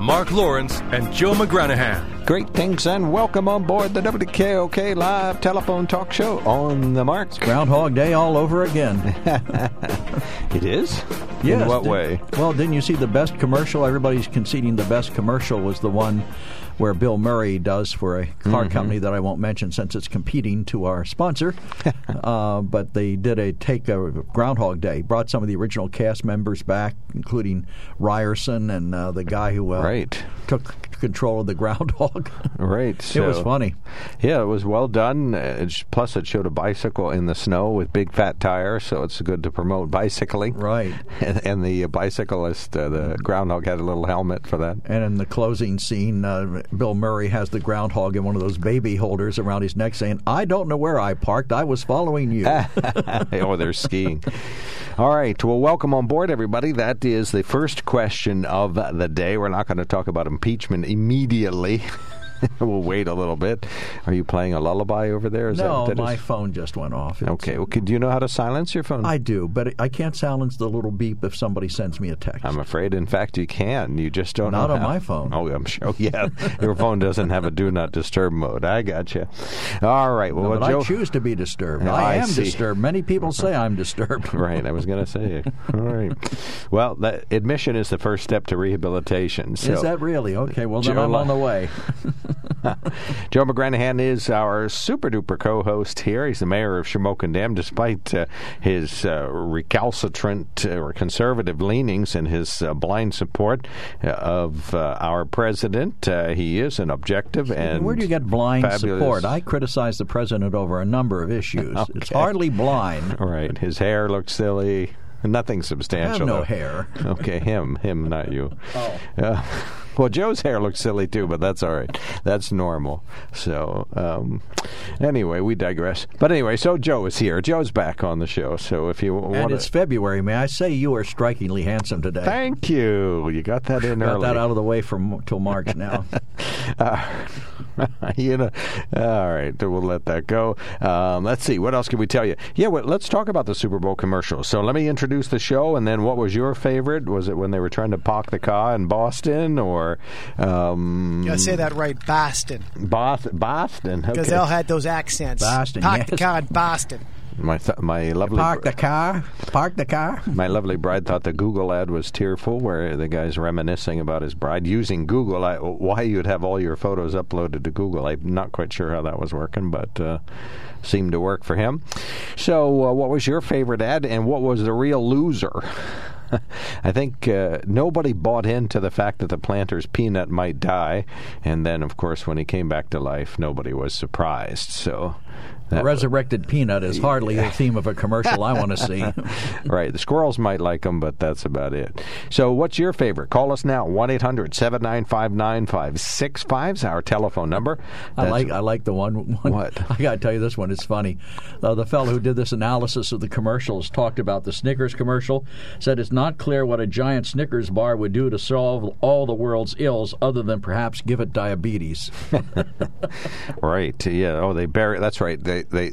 Mark Lawrence and Joe McGranahan. Great things and welcome on board the WKOK live telephone talk show on the mark. Groundhog Day all over again. it is? Yes. In what Did- way? Well, didn't you see the best commercial? Everybody's conceding the best commercial was the one where Bill Murray does for a car Mm-hmm. company that I won't mention since it's competing to our sponsor. uh, but they did a take of Groundhog Day, brought some of the original cast members back, including Ryerson and uh, the guy who uh, Right. took control of the groundhog. Right. it was funny. Yeah, it was well done. It's- Plus, it showed a bicycle in the snow with big fat tires, so it's good to promote bicycling. Right. And, and the bicyclist, uh, the groundhog, had a little helmet for that. And in the closing scene, uh, Bill Murray has the groundhog in one of those baby holders around his neck saying, I don't know where I parked. I was following you. oh, they're skiing. All right. Well, welcome on board, everybody. That is the first question of the day. We're not going to talk about impeachment immediately. we'll wait a little bit. Are you playing a lullaby over there? Is no, what that my is? phone just went off. It's- Okay. Well, do you know how to silence your phone? I do, but I can't silence the little beep if somebody sends me a text. I'm afraid, in fact, you can. You just don't Not on how. my phone. Oh, I'm sure. Oh, yeah, your phone doesn't have a do not disturb mode. I got you. All right. Well, No, but Joe. I choose to be disturbed. I I am see. disturbed. Many people say I'm disturbed. Right, I was going to say. All right. Well, that admission is the first step to rehabilitation. So. Is that really? Okay, well, then Joe I'm on the way. Joe McGranahan is our super duper co host here. He's the mayor of Shamokin Dam, despite uh, his uh, recalcitrant uh, or conservative leanings and his uh, blind support uh, of uh, our president. Uh, he is an objective and. Where do you get blind fabulous- support? I criticize the president over a number of issues. It's hardly blind. Right. His hair looks silly. Nothing I substantial. have no hair. Okay, him, him, not you. Oh. Uh, well, Joe's hair looks silly too, but that's all right. That's normal. So, um, anyway, we digress. But anyway, so Joe is here. Joe's back on the show. So if you And it's February. May I say you are strikingly handsome today? thank you. You got that in Got early. Got that out of the way from till March now. Uh, you know, all right, we'll let that go. Um, let's see, what else can we tell you? Yeah, well, let's talk about the Super Bowl commercial. So let me introduce the show, and then what was your favorite? Was it when they were trying to park the car in Boston, or um, You gotta say that right, Boston. Boston? Boston. Because Okay. they all had those accents. Boston, Park the car in Boston. My th- my lovely Park the car. Park the car. My lovely bride thought the Google ad was tearful, where the guy's reminiscing about his bride using Google. I, why you'd have all your photos uploaded to Google? I'm not quite sure how that was working, but uh, seemed to work for him. So, uh, what was your favorite ad, and what was the real loser? I think uh, nobody bought into the fact that the planter's peanut might die, and then, of course, when he came back to life, nobody was surprised. So. That- resurrected peanut is hardly the theme of a commercial I want to see. right. The squirrels might like them, but that's about it. So, what's your favorite? Call us now 1 800 795 9565 is our telephone number. I like I like the one. one What? I got to tell you this one. It's funny. Uh, the fellow who did this analysis of the commercials talked about the Snickers commercial. Said it's not clear what a giant Snickers bar would do to solve all the world's ills, other than perhaps give it diabetes. Right. Yeah. Oh, they bury. That's right. They, they,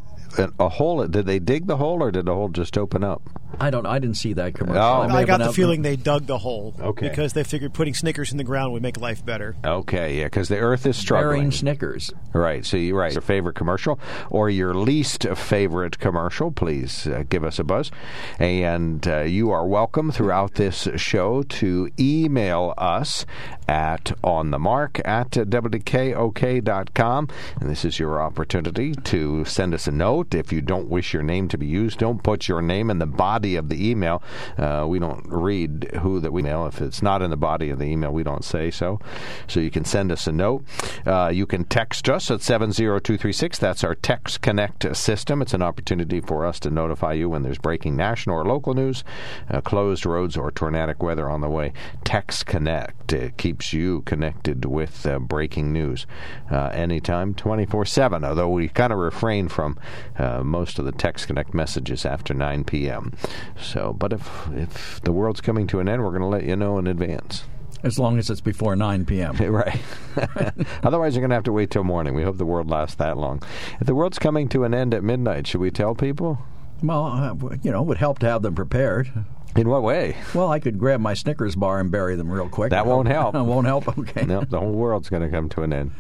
a hole. Did they dig the hole or did the hole just open up? I don't. I didn't see that commercial. Oh. may I got the out- feeling they dug the hole. Okay. Because they figured putting Snickers in the ground would make life better. Okay. Yeah. Because the Earth is struggling. burying Snickers. Right. So you're right. Your favorite commercial or your least favorite commercial, please uh, give us a buzz. And uh, you are welcome throughout this show to email us at onthemark at wkok.com. And this is your opportunity to send us a note. If you don't wish your name to be used, don't put your name in the body body of the email. Uh, we don't read who that we mail. If it's not in the body of the email, we don't say so. So you can send us a note. Uh, you can text us at 70236. That's our Text Connect system. It's an opportunity for us to notify you when there's breaking national or local news, uh, closed roads, or tornadic weather on the way. Text Connect keeps you connected with uh, breaking news uh, anytime, 24 7, although we kind of refrain from uh, most of the Text Connect messages after 9 p.m. So, but if, if the world's coming to an end, we're going to let you know in advance. As long as it's before 9 p.m. Right. Otherwise, you're going to have to wait till morning. We hope the world lasts that long. If the world's coming to an end at midnight, should we tell people? Well, uh, you know, it would help to have them prepared. In what way? Well, I could grab my Snickers bar and bury them real quick. That won't help. won't help. Okay. No, the whole world's going to come to an end.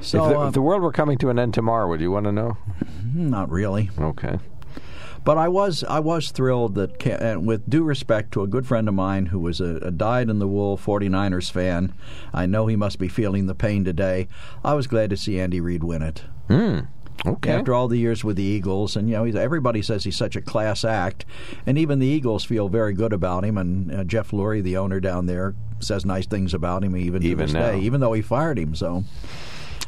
So, if, the, uh, if the world were coming to an end tomorrow, would you want to know? not really. Okay. But I was I was thrilled that, and with due respect to a good friend of mine who was a, a dyed-in-the-wool 49ers fan, I know he must be feeling the pain today. I was glad to see Andy Reid win it. Hmm. Okay. After all the years with the Eagles, and you know, he's, everybody says he's such a class act, and even the Eagles feel very good about him. And uh, Jeff Lurie, the owner down there, says nice things about him, even to Even this now. day, even though he fired him. So,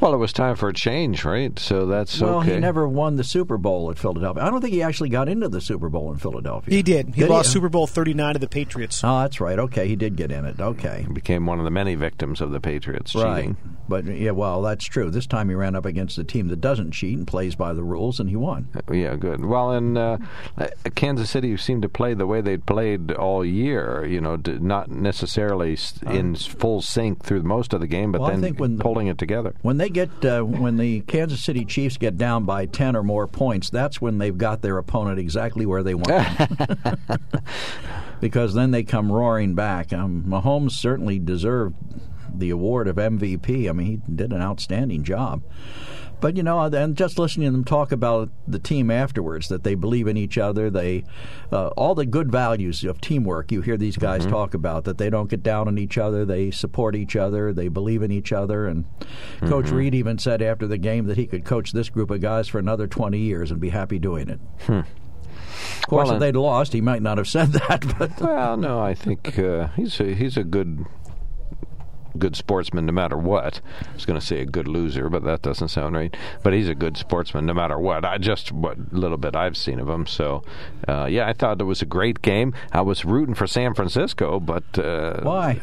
well, it was time for a change, right? So that's well, okay. he never won the Super Bowl at Philadelphia. I don't think he actually got into the Super Bowl in Philadelphia. He did. He Did lost he? Super Bowl 39 to the Patriots. Oh, that's right. Okay, he did get in it. Okay. He became one of the many victims of the Patriots Right. cheating. But yeah, well, that's true. This time he ran up against a team that doesn't cheat and plays by the rules, and he won. Yeah, good. Well, in uh, uh, Kansas City seemed to play the way they'd played all year. You know, not necessarily s in full sync through most of the game, but Well, I then think when the- pulling it together. When they get uh, when the Kansas City Chiefs get down by ten or more points, that's when they've got their opponent exactly where they want them. because then they come roaring back. Um, Mahomes certainly deserved the award of MVP. I mean, he did an outstanding job. But you know, and just listening to them talk about the team afterwards, that they believe in each other, they uh, all the good values of teamwork. You hear these guys talk about that they don't get down on each other, they support each other, they believe in each other. And Coach Reid even said after the game that he could coach this group of guys for another twenty years and be happy doing it. Of course, Well, if they'd lost, he might not have said that. But Well, no, I think uh, he's a, he's a good good sportsman no matter what. I was going to say a good loser, but that doesn't sound right. But he's a good sportsman no matter what. I just what little bit I've seen of him. So, uh, yeah, I thought it was a great game. I was rooting for San Francisco, but uh, why?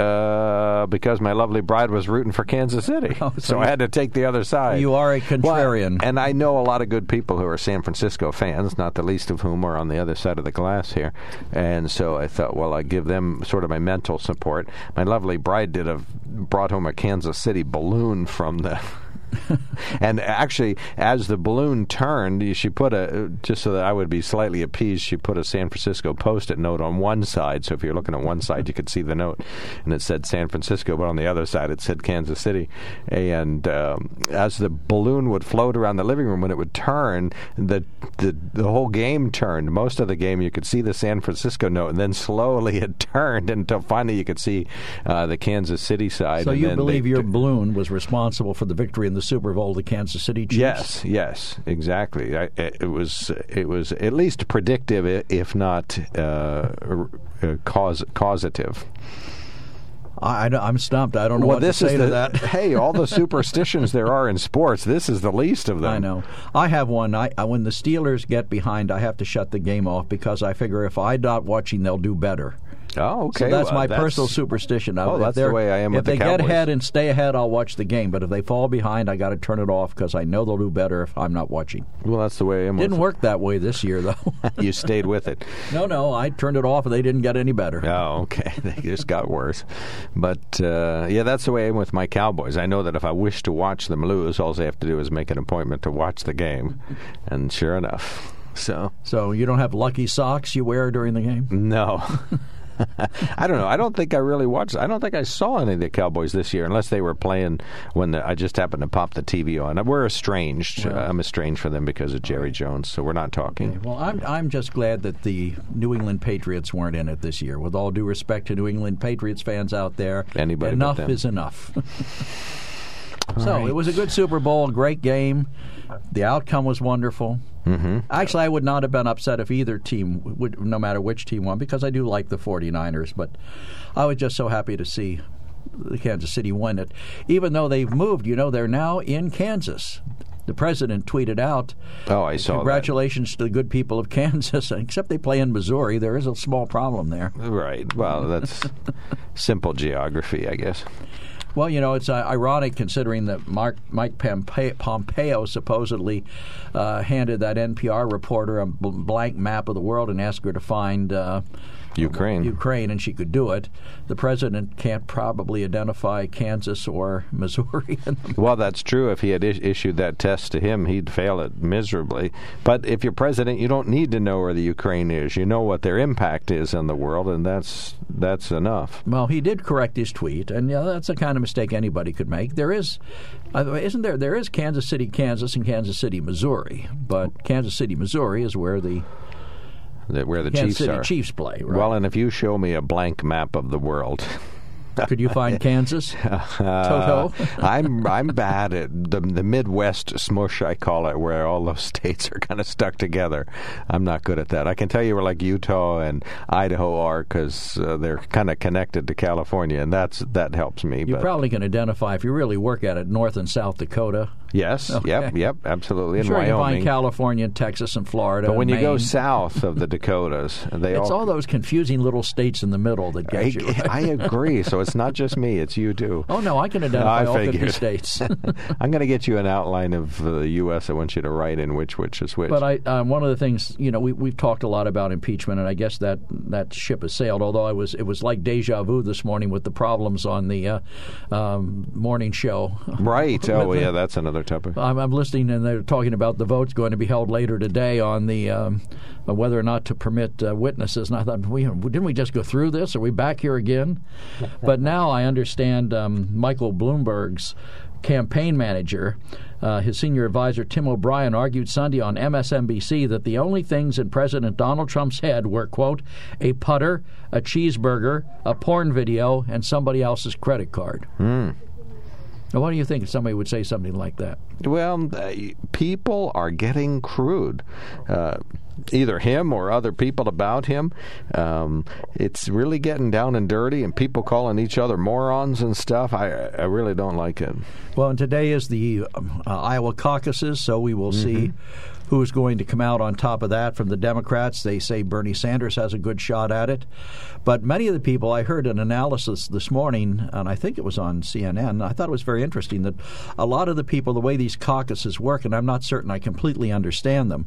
Uh, because my lovely bride was rooting for Kansas City, Oh, so so I had to take the other side. You are a Well, contrarian. and I know a lot of good people who are San Francisco fans, not the least of whom are on the other side of the glass here. And so I thought, well, I give them sort of my mental support. My lovely bride did have brought home a Kansas City balloon from the. and actually, as the balloon turned, she put a just so that I would be slightly appeased. She put a San Francisco post-it note on one side, so if you're looking at one side, you could see the note, and it said San Francisco, but on the other side, it said Kansas City. And um, as the balloon would float around the living room, when it would turn, the, the the whole game turned. Most of the game, you could see the San Francisco note, and then slowly it turned until finally you could see uh, the Kansas City side. so you believe your t- balloon was responsible for the victory in the Super Bowl, the Kansas City Chiefs? Yes, yes, exactly. I, it was it was at least predictive, if not uh, uh, cause causative. I, am stumped. I don't know well, what this to say is to that. hey, all the superstitions there are in sports. This is the least of them. I know. I have one. I, I when the Steelers get behind, I have to shut the game off because I figure if I'm not watching, they'll do better. Oh, okay. So that's well, my that's- personal superstition. I- Oh, if that's the way I am If with the they get ahead and stay ahead, I'll watch the game. But if they fall behind, I got to turn it off because I know they'll do better if I'm not watching. Well, that's the way I am. Didn't work that way this year, though. You stayed with it. no, no, I turned it off and they didn't get any better. Oh, okay. They just got worse. But uh, yeah, that's the way I am with my Cowboys. I know that if I wish to watch them lose, all I have to do is make an appointment to watch the game, and sure enough, so So you don't have lucky socks you wear during the game? no. I don't know. I don't think I really watched. I don't think I saw any of the Cowboys this year, unless they were playing when the, I just happened to pop the TV on. We're estranged. I'm estranged from them because of Jerry Jones, so we're not talking. Well, I'm I'm just glad that the New England Patriots weren't in it this year. With all due respect to New England Patriots fans out there, Anybody enough is enough. so it was a good Super Bowl, great game. The outcome was wonderful. Mm-hmm. Actually, I would not have been upset if either team, would, no matter which team won, because I do like the 49ers. But I was just so happy to see the Kansas City win it. Even though they've moved, you know, they're now in Kansas. The president tweeted out, "Oh, I saw Congratulations that. to the good people of Kansas. Except they play in Missouri, there is a small problem there." Right. Well, that's simple geography, I guess. Well, you know, it's uh, ironic considering that Mark, Mike Pompeo supposedly uh, handed that NPR reporter a blank map of the world and asked her to find. Uh, Ukraine. Ukraine, and she could do it. The president can't probably identify Kansas or Missouri. well, that's true. If he had is- issued that test to him, he'd fail it miserably. But if you're president, you don't need to know where the Ukraine is. You know what their impact is in the world, and that's that's enough. Well, he did correct his tweet, and yeah, that's the kind of mistake anybody could make. There is, uh, isn't there? There is Kansas City, Kansas, and Kansas City, Missouri. But Kansas City, Missouri, is where the where the Kansas Chiefs City are. Chiefs play. Right? Well, and if you show me a blank map of the world. Could you find Kansas? Toto? I'm I'm bad at the the Midwest smush I call it, where all those states are kind of stuck together. I'm not good at that. I can tell you where like Utah and Idaho are because uh, they're kind of connected to California, and that's that helps me. You probably can identify if you really work at it North and South Dakota. Yes. Okay. Yep. Yep. Absolutely. In sure, Wyoming. you find California, Texas, and Florida. but when and you go south of the Dakotas, they all it's all. all those confusing little states in the middle that I, get you. Right? I agree. So it's not just me; it's you too. oh no, I can identify I all fifty states. I'm going to get you an outline of the U.S. I want you to write in which which is which. But I, um, one of the things, you know, we we've talked a lot about impeachment, and I guess that that ship has sailed. Although I was, it was like deja vu this morning with the problems on the uh, um, morning show. right. Oh, yeah, that's another topic. I'm, I'm listening, and they're talking about the votes going to be held later today on the um, uh, whether or not to permit uh, witnesses. And I thought, we, didn't we just go through this? Are we back here again? but now I understand um, Michael Bloomberg's campaign manager. Uh, his senior advisor Tim O'Brien argued Sunday on MSNBC that the only things in President Donald Trump's head were, quote, a putter, a cheeseburger, a porn video, and somebody else's credit card. Now, what do you think somebody would say something like that? Well, uh, people are getting crude. Uh, either him or other people about him. Um, it's really getting down and dirty, and people calling each other morons and stuff. I I really don't like it. Well, and today is the um, uh, Iowa caucuses, so we will see Mm-hmm. who's going to come out on top of that from the Democrats. They say Bernie Sanders has a good shot at it. But many of the people, I heard an analysis this morning, and I think it was on CNN. I thought it was very interesting that a lot of the people, the way these caucuses work, and I'm not certain I completely understand them,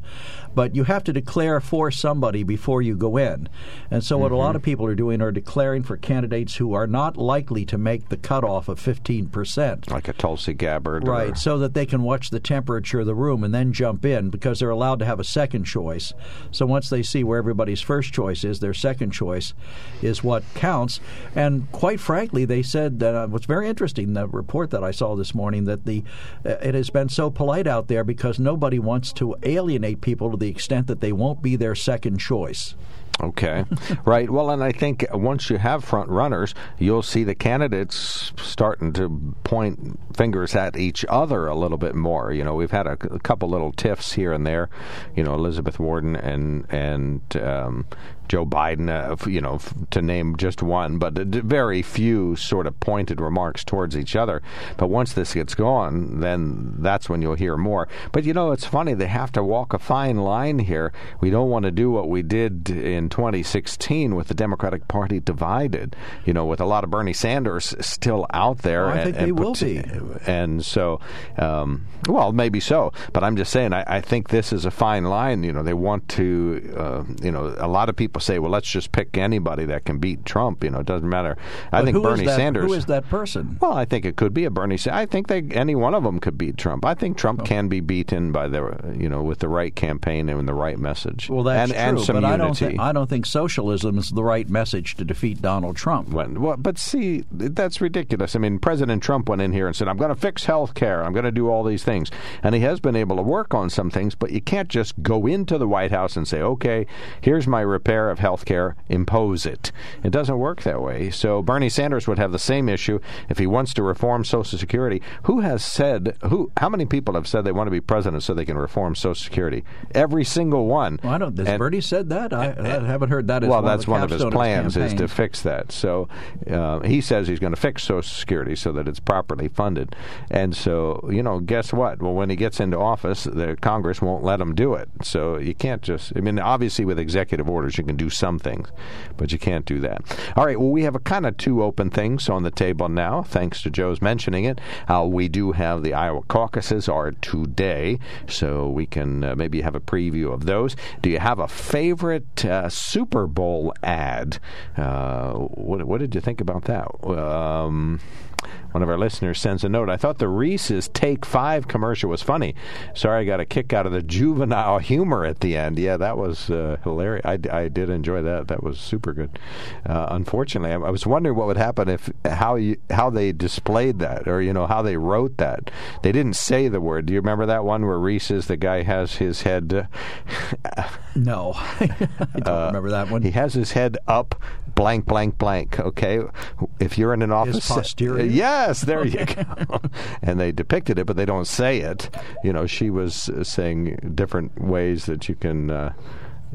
but you have to declare for somebody before you go in. And so, what a lot of people are doing are declaring for candidates who are not likely to make the cutoff of 15%. Like a Tulsi Gabbard, or- Right, so that they can watch the temperature of the room and then jump in because they're allowed to have a second choice. So once they see where everybody's first choice is, their second choice is what counts. And quite frankly, they said that uh, what's very interesting the report that I saw this morning that the uh, it has been so polite out there because nobody wants to alienate people to the extent that they won't be their second choice. Okay, right. Well, and I think once you have front runners, you'll see the candidates starting to point fingers at each other a little bit more. You know, we've had a, a couple little tiffs here and there. You know, Elizabeth Warren and and um, Joe Biden. Uh, you know, f- to name just one, but d- very few sort of pointed remarks towards each other. But once this gets going, then that's when you'll hear more. But you know, it's funny. They have to walk a fine line here. We don't want to do what we did in 2016 with the Democratic Party divided. You know, with a lot of Bernie Sanders still out there. Oh, I and- think they and will be. And so, um, well, maybe so. But I'm just saying, I, I think this is a fine line. You know, they want to. Uh, you know, a lot of people say, well, let's just pick anybody that can beat Trump. You know, it doesn't matter. I But think Bernie that- Sanders. Who is that person? Well, I think it could be a Bernie. Sa- I think they any one of them could beat Trump. I think Oh. Trump can be beaten by the you know with the right campaign and the right message. Well, that's and, true, and but. I don't think I don't think socialism is the right message to defeat Donald Trump. When, well, but see, that's ridiculous. I mean, President Trump went in here and said, "I'm going to fix health care. I'm going to do all these things," and he has been able to work on some things. But you can't just go into the White House and say, "Okay, here's my repair of health care, impose it. It doesn't work that way. So Bernie Sanders would have the same issue if he wants to reform Social Security. Who has said who? How many people have said they want to be president so they can reform Social Security? Every single one. Well, I don't. Has and, Bernie said that? I, I, haven't heard that. well, one that's of one of his plans is to fix that. So uh, he says he's going to fix Social Security so that it's properly funded. And so you know, guess what? Well, when he gets into office, the Congress won't let him do it. So you can't just. I mean, obviously with executive orders you can do some things, but you can't do that. All right. Well, we have a kind of two open things on the table now. Thanks to Joe's mentioning it. Uh, we do have the Iowa caucuses are today, so we can uh, maybe have a preview of those. Do you have a favorite uh, Super Bowl ad? Uh, what, what, did you think about that? Um, one of our listeners sends a note. I thought the Reese's Take Five commercial was funny. Sorry, I got a kick out of the juvenile humor at the end. Yeah, that was uh, hilarious. I, I did enjoy that. That was super good. Uh, unfortunately, I, I, was wondering what would happen if how you, how they displayed that, or you know how they wrote that. They didn't say the word. Do you remember that one where Reese's the guy has his head? Uh, no, I don't uh, remember that one. He has his head up, blank, blank, blank. Okay, if you're in an office, his posterior. Yes, there you go. and they depicted it, but they don't say it. You know, she was saying different ways that you can. Uh,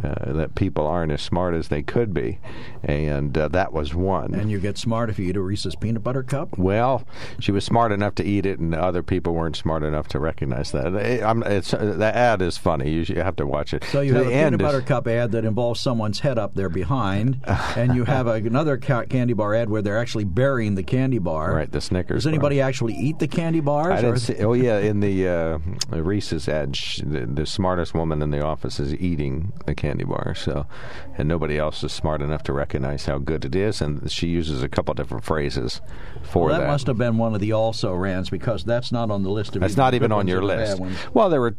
uh, that people aren't as smart as they could be, and uh, that was one. And you get smart if you eat a Reese's peanut butter cup. Well, she was smart enough to eat it, and other people weren't smart enough to recognize that. It, it's, uh, the ad is funny. You, you, have to watch it. So you the have a peanut butter cup ad that involves someone's head up there behind, and you have a, another ca- candy bar ad where they're actually burying the candy bar. Right, the Snickers. Does anybody bar. actually eat the candy bars? I didn't see, oh yeah, in the uh, Reese's ad, the, the smartest woman in the office is eating the candy bar. So and nobody else is smart enough to recognize how good it is. And she uses a couple different phrases for well, that. That must have been one of the also rans because that's not on the list of. That's not even on your list. Well, there were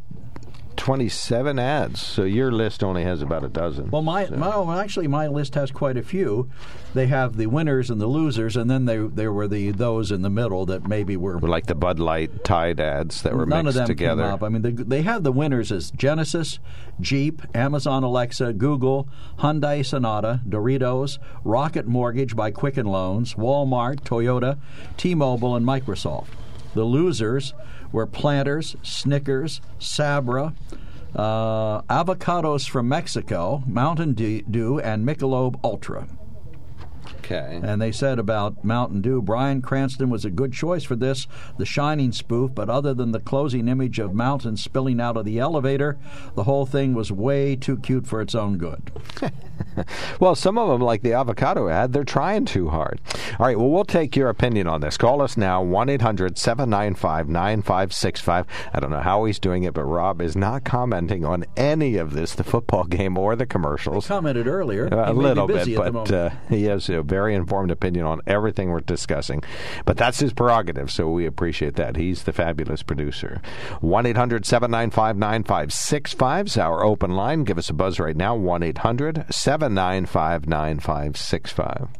27 ads, so your list only has about a dozen. Well, my, so. my well, actually my list has quite a few. They have the winners and the losers, and then they there were the those in the middle that maybe were like the Bud Light Tide ads that were none mixed of them together. Came up. I mean, they, they have the winners as Genesis, Jeep, Amazon Alexa, Google, Hyundai Sonata, Doritos, Rocket Mortgage by Quicken Loans, Walmart, Toyota, T-Mobile, and Microsoft. The losers were Planters, Snickers, Sabra, uh, avocados from Mexico, Mountain Dew, and Michelob Ultra. Okay. And they said about Mountain Dew, Bryan Cranston was a good choice for this, the Shining spoof, but other than the closing image of Mountain spilling out of the elevator, the whole thing was way too cute for its own good. well, some of them, like the avocado ad, they're trying too hard. All right, well, we'll take your opinion on this. Call us now, 1 800 795 9565. I don't know how he's doing it, but Rob is not commenting on any of this, the football game or the commercials. He commented earlier. Uh, a little bit, but uh, he has a very informed opinion on everything we're discussing. But that's his prerogative, so we appreciate that. He's the fabulous producer. 1 800 795 9565 is our open line. Give us a buzz right now, 1 800 795 9565.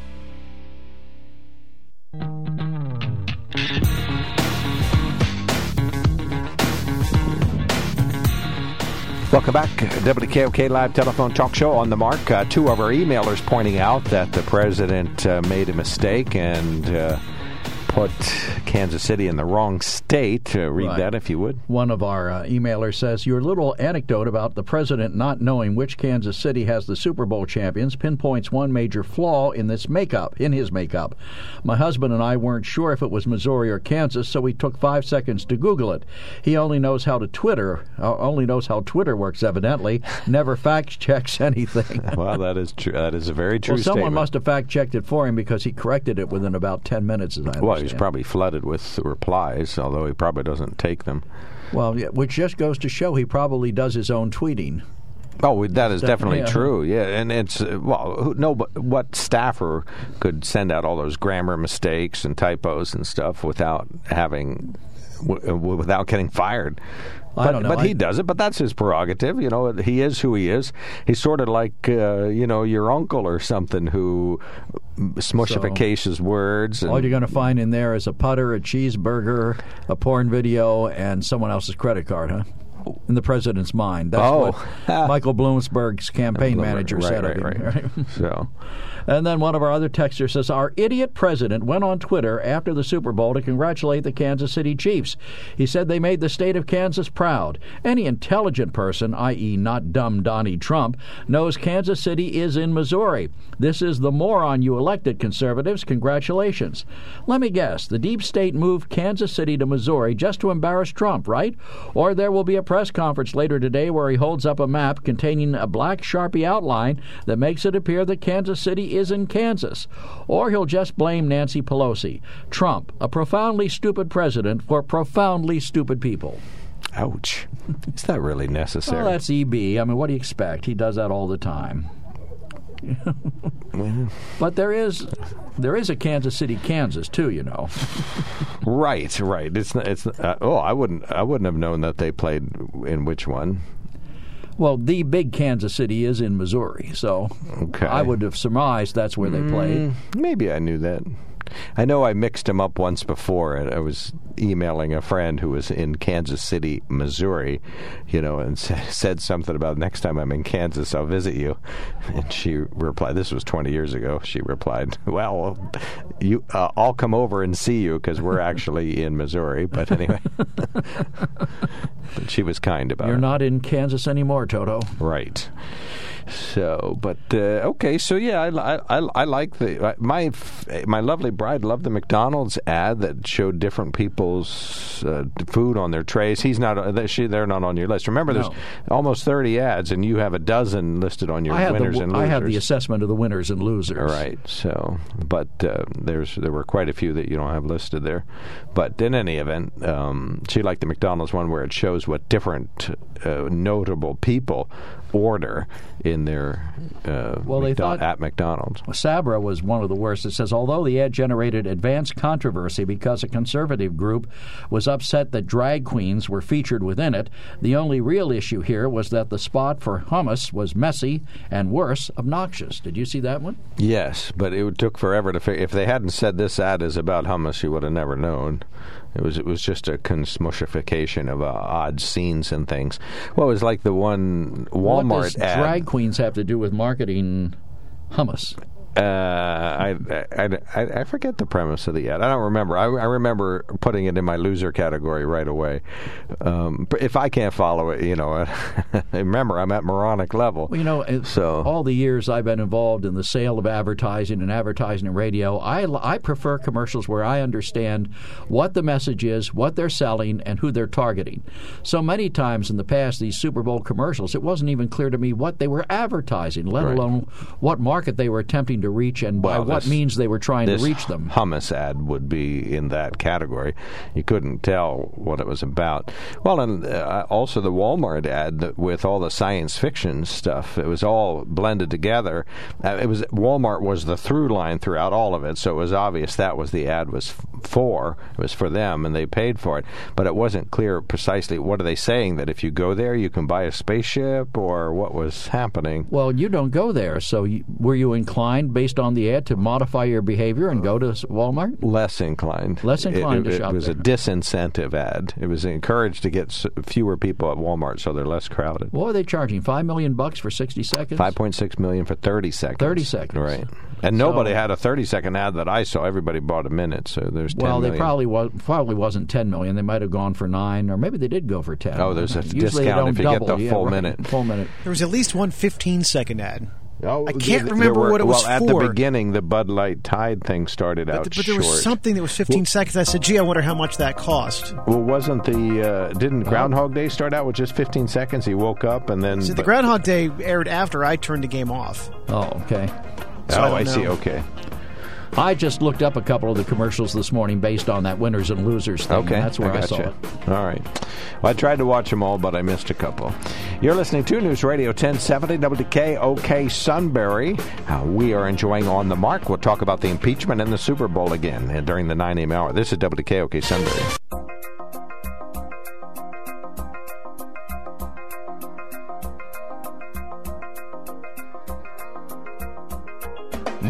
Welcome back. WKOK Live Telephone Talk Show on the mark. Uh, two of our emailers pointing out that the president uh, made a mistake and uh, put Kansas City in the wrong state. Uh, read Right. that if you would. One of our uh, emailers says your little anecdote about the president not knowing which Kansas City has the Super Bowl champions pinpoints one major flaw in this makeup, in his makeup. My husband and I weren't sure if it was Missouri or Kansas, so we took five seconds to Google it. He only knows how to Twitter, uh, only knows how Twitter works. Evidently, never fact checks anything. Well, that is true. That is a very true well, someone statement. must have fact checked it for him because he corrected it within about ten minutes. As I understand. well, he's probably flooded with replies, although he probably doesn't take them. well, yeah, which just goes to show he probably does his own tweeting. Oh, that is definitely yeah. true. Yeah, and it's uh, well, no, but what staffer could send out all those grammar mistakes and typos and stuff without having, w- without getting fired? I but, don't know. But he does it. But that's his prerogative. You know, he is who he is. He's sort of like uh, you know your uncle or something who smushifications words. And, All you're going to find in there is a putter, a cheeseburger, a porn video, and someone else's credit card, huh? In the president's mind. That's Oh. what Michael Bloomsburg's campaign manager right, said right, of him. right. so. And then one of our other texters says Our idiot president went on Twitter after the Super Bowl to congratulate the Kansas City Chiefs. He said they made the state of Kansas proud. Any intelligent person, i.e., not dumb Donnie Trump, knows Kansas City is in Missouri. This is the moron you elected, conservatives. Congratulations. Let me guess the deep state moved Kansas City to Missouri just to embarrass Trump, right? Or there will be a press conference later today where he holds up a map containing a black Sharpie outline that makes it appear that Kansas City is in Kansas. Or he'll just blame Nancy Pelosi. Trump, a profoundly stupid president for profoundly stupid people. Ouch. Is that really necessary? Well, that's EB. I mean, what do you expect? He does that all the time. but there is there is a Kansas City, Kansas too, you know. Right, right. It's not- it's. Uh, oh, I wouldn't. I wouldn't have known that they played in which one. Well, the big Kansas City is in Missouri, so Okay. I would have surmised that's where they played. Maybe I knew that. I know I mixed him up once before. and I was emailing a friend who was in Kansas City, Missouri, you know, and sa- said something about next time I'm in Kansas, I'll visit you. And she replied, "This was 20 years ago." She replied, "Well, you, uh, I'll come over and see you because we're actually in Missouri." But anyway, but she was kind about it. You're not in Kansas anymore, Toto. Right. So, but uh, okay. So yeah, I, I, I like the my my lovely bride loved the McDonald's ad that showed different people's uh, food on their trays. He's not. Uh, she, they're not on your list. Remember, there's almost thirty ads, and you have a dozen listed on your winners the and I have the assessment of the winners and losers. All right. So, but uh, there's there were quite a few that you don't have listed there. But in any event, um, she liked the McDonald's one where it shows what different uh, notable people order in their uh, Well, they McDo- thought- at McDonald's. Sabra was one of the worst. It says, although the ad generated advanced controversy because a conservative group was upset that drag queens were featured within it, the only real issue here was that the spot for hummus was messy and worse, obnoxious. Did you see that one? Yes, but it took forever to figure. If they hadn't said this ad is about hummus, you would have never known. It was it was just a consmushification of uh, odd scenes and things. Well, it was like the one Walmart what does ad. drag queens have to do with marketing hummus? Uh, I, I, I, forget the premise of the ad. I don't remember. I, I remember putting it in my loser category right away. Um, but if I can't follow it, you know, remember I'm at moronic level. Well, you know, So- all the years I've been involved in the sale of advertising and advertising in radio, I, I prefer commercials where I understand what the message is, what they're selling, and who they're targeting. So many times in the past, these Super Bowl commercials, it wasn't even clear to me what they were advertising, let Right. alone what market they were attempting to reach and by Well, what this- means they were trying to reach them. hummus ad would be in that category. You couldn't tell what it was about. Well, and uh, also the Walmart ad with all the science fiction stuff. It was all blended together. Uh, it was Walmart was the through line throughout all of it, so it was obvious that was the ad was for. It was for them, and they paid for it. But it wasn't clear precisely what are they saying that if you go there you can buy a spaceship or what was happening. Well, you don't go there, so you, were you inclined inclined, based on the ad, to modify your behavior and go to Walmart? Less inclined. Less inclined it, to it, shop It was there. a disincentive ad. It was encouraged to get fewer people at Walmart, so they're less crowded. What are they charging? Five million bucks for sixty seconds? Five point six million for thirty seconds. 30 seconds. right? And nobody So- had a thirty second ad that I saw. Everybody bought a minute, so there's 10 Well, they probably was probably wasn't ten million. They might have gone for nine, or maybe they did go for ten. Oh, there's a Usually discount they if you get the Yeah, full right. minute. Full minute. There was at least one 15 second ad. Oh, I can't there- there remember were- what it was well, at the beginning, the Bud Light Tide thing started out But, but there was something that was 15 seconds. I said, gee, I wonder how much that cost. Well, wasn't the uh, didn't Groundhog Day start out with just 15 seconds? He woke up and then. See, the but- Groundhog Day aired after I turned the game off. Oh, okay. so oh, don't I, see. Okay. I just looked up a couple of the commercials this morning based on that winners and losers thing. Okay, and that's where I, gotcha. saw it. All right. Well, I tried to watch them all, but I missed a couple. You're listening to News Radio 1070 WKOK Sunbury. Uh, we are enjoying On the Mark. We'll talk about the impeachment and the Super Bowl again during the 9 a.m. hour. This is WKOK Sunbury.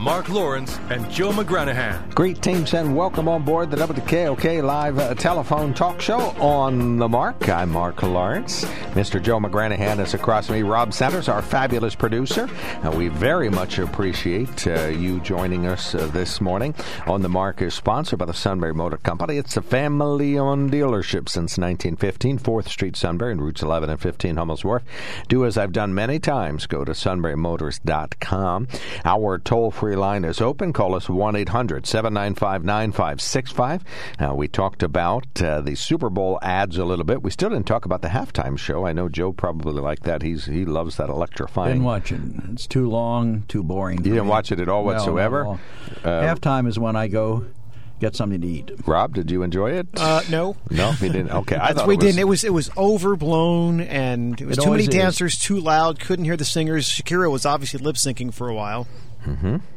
Mark Lawrence and Joe McGranahan. Great teams and welcome on board the WKOK live uh, telephone talk show on the mark. I'm Mark Lawrence. Mr. Joe McGranahan is across me. Rob Sanders, our fabulous producer. And we very much appreciate uh, you joining us uh, this morning. On the Mark is sponsored by the Sunbury Motor Company. It's a family owned dealership since 1915, 4th Street, Sunbury, and routes 11 and 15, Hummels Wharf. Do as I've done many times. Go to sunburymotors.com. Our toll free line is open. Call us 1 800 795 9565. We talked about uh, the Super Bowl ads a little bit. We still didn't talk about the halftime show. I know Joe probably like that. He's He loves that electrifying. Been watching. It's too long, too boring. You didn't watch it at all No, not at whatsoever? all. Uh, Halftime is when I go get something to eat. Rob, did you enjoy it? Uh, no. no, he didn't. Okay, I thought we it was, didn't. It was it was overblown and it was It too many always is. dancers, too loud. Couldn't hear the singers. Shakira was obviously lip syncing for a while.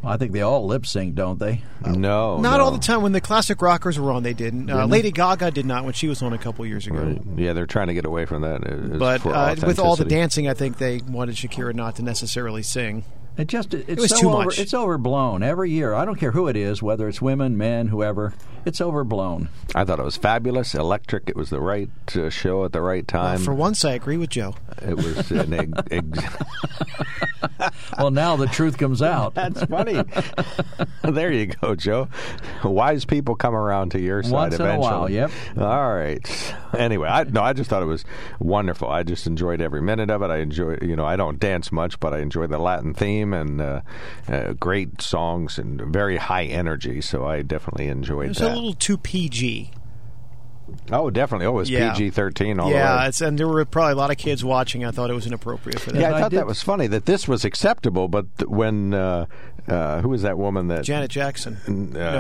I think they all lip sync, don't they? No, Not no. all the time. When the classic rockers were on, they didn't. Uh, Lady Gaga did not when she was on a couple years ago. Right. Yeah, they're trying to get away from that. uh, But uh, with all the dancing, I think they wanted Shakira not to necessarily sing. It just it's was so too over, much. It's overblown every year. I don't care who it is, whether it's women, men, whoever. It's overblown. I thought it was fabulous, electric. It was the right uh, show at the right time. For once, I agree with Joe. it was an egg. egg. Well, now the truth comes out. That's funny. there you go, Joe. Wise people come around to your side Once in a eventually. while, yep. All right. Anyway, I no, I just thought it was wonderful. I just enjoyed every minute of it. I enjoy, you know, I don't dance much, but I enjoy the Latin theme and uh, uh, great songs and very high energy. So I definitely enjoyed It was that. a little too PG. oh, definitely. Oh, it was Yeah. PG thirteen all the yeah, way. it's, and there were probably a lot of kids watching. I thought it was inappropriate for that. Yeah, I I thought did- that was funny that this was acceptable, but th- when uh, uh, who was that woman that Janet Jackson. Uh,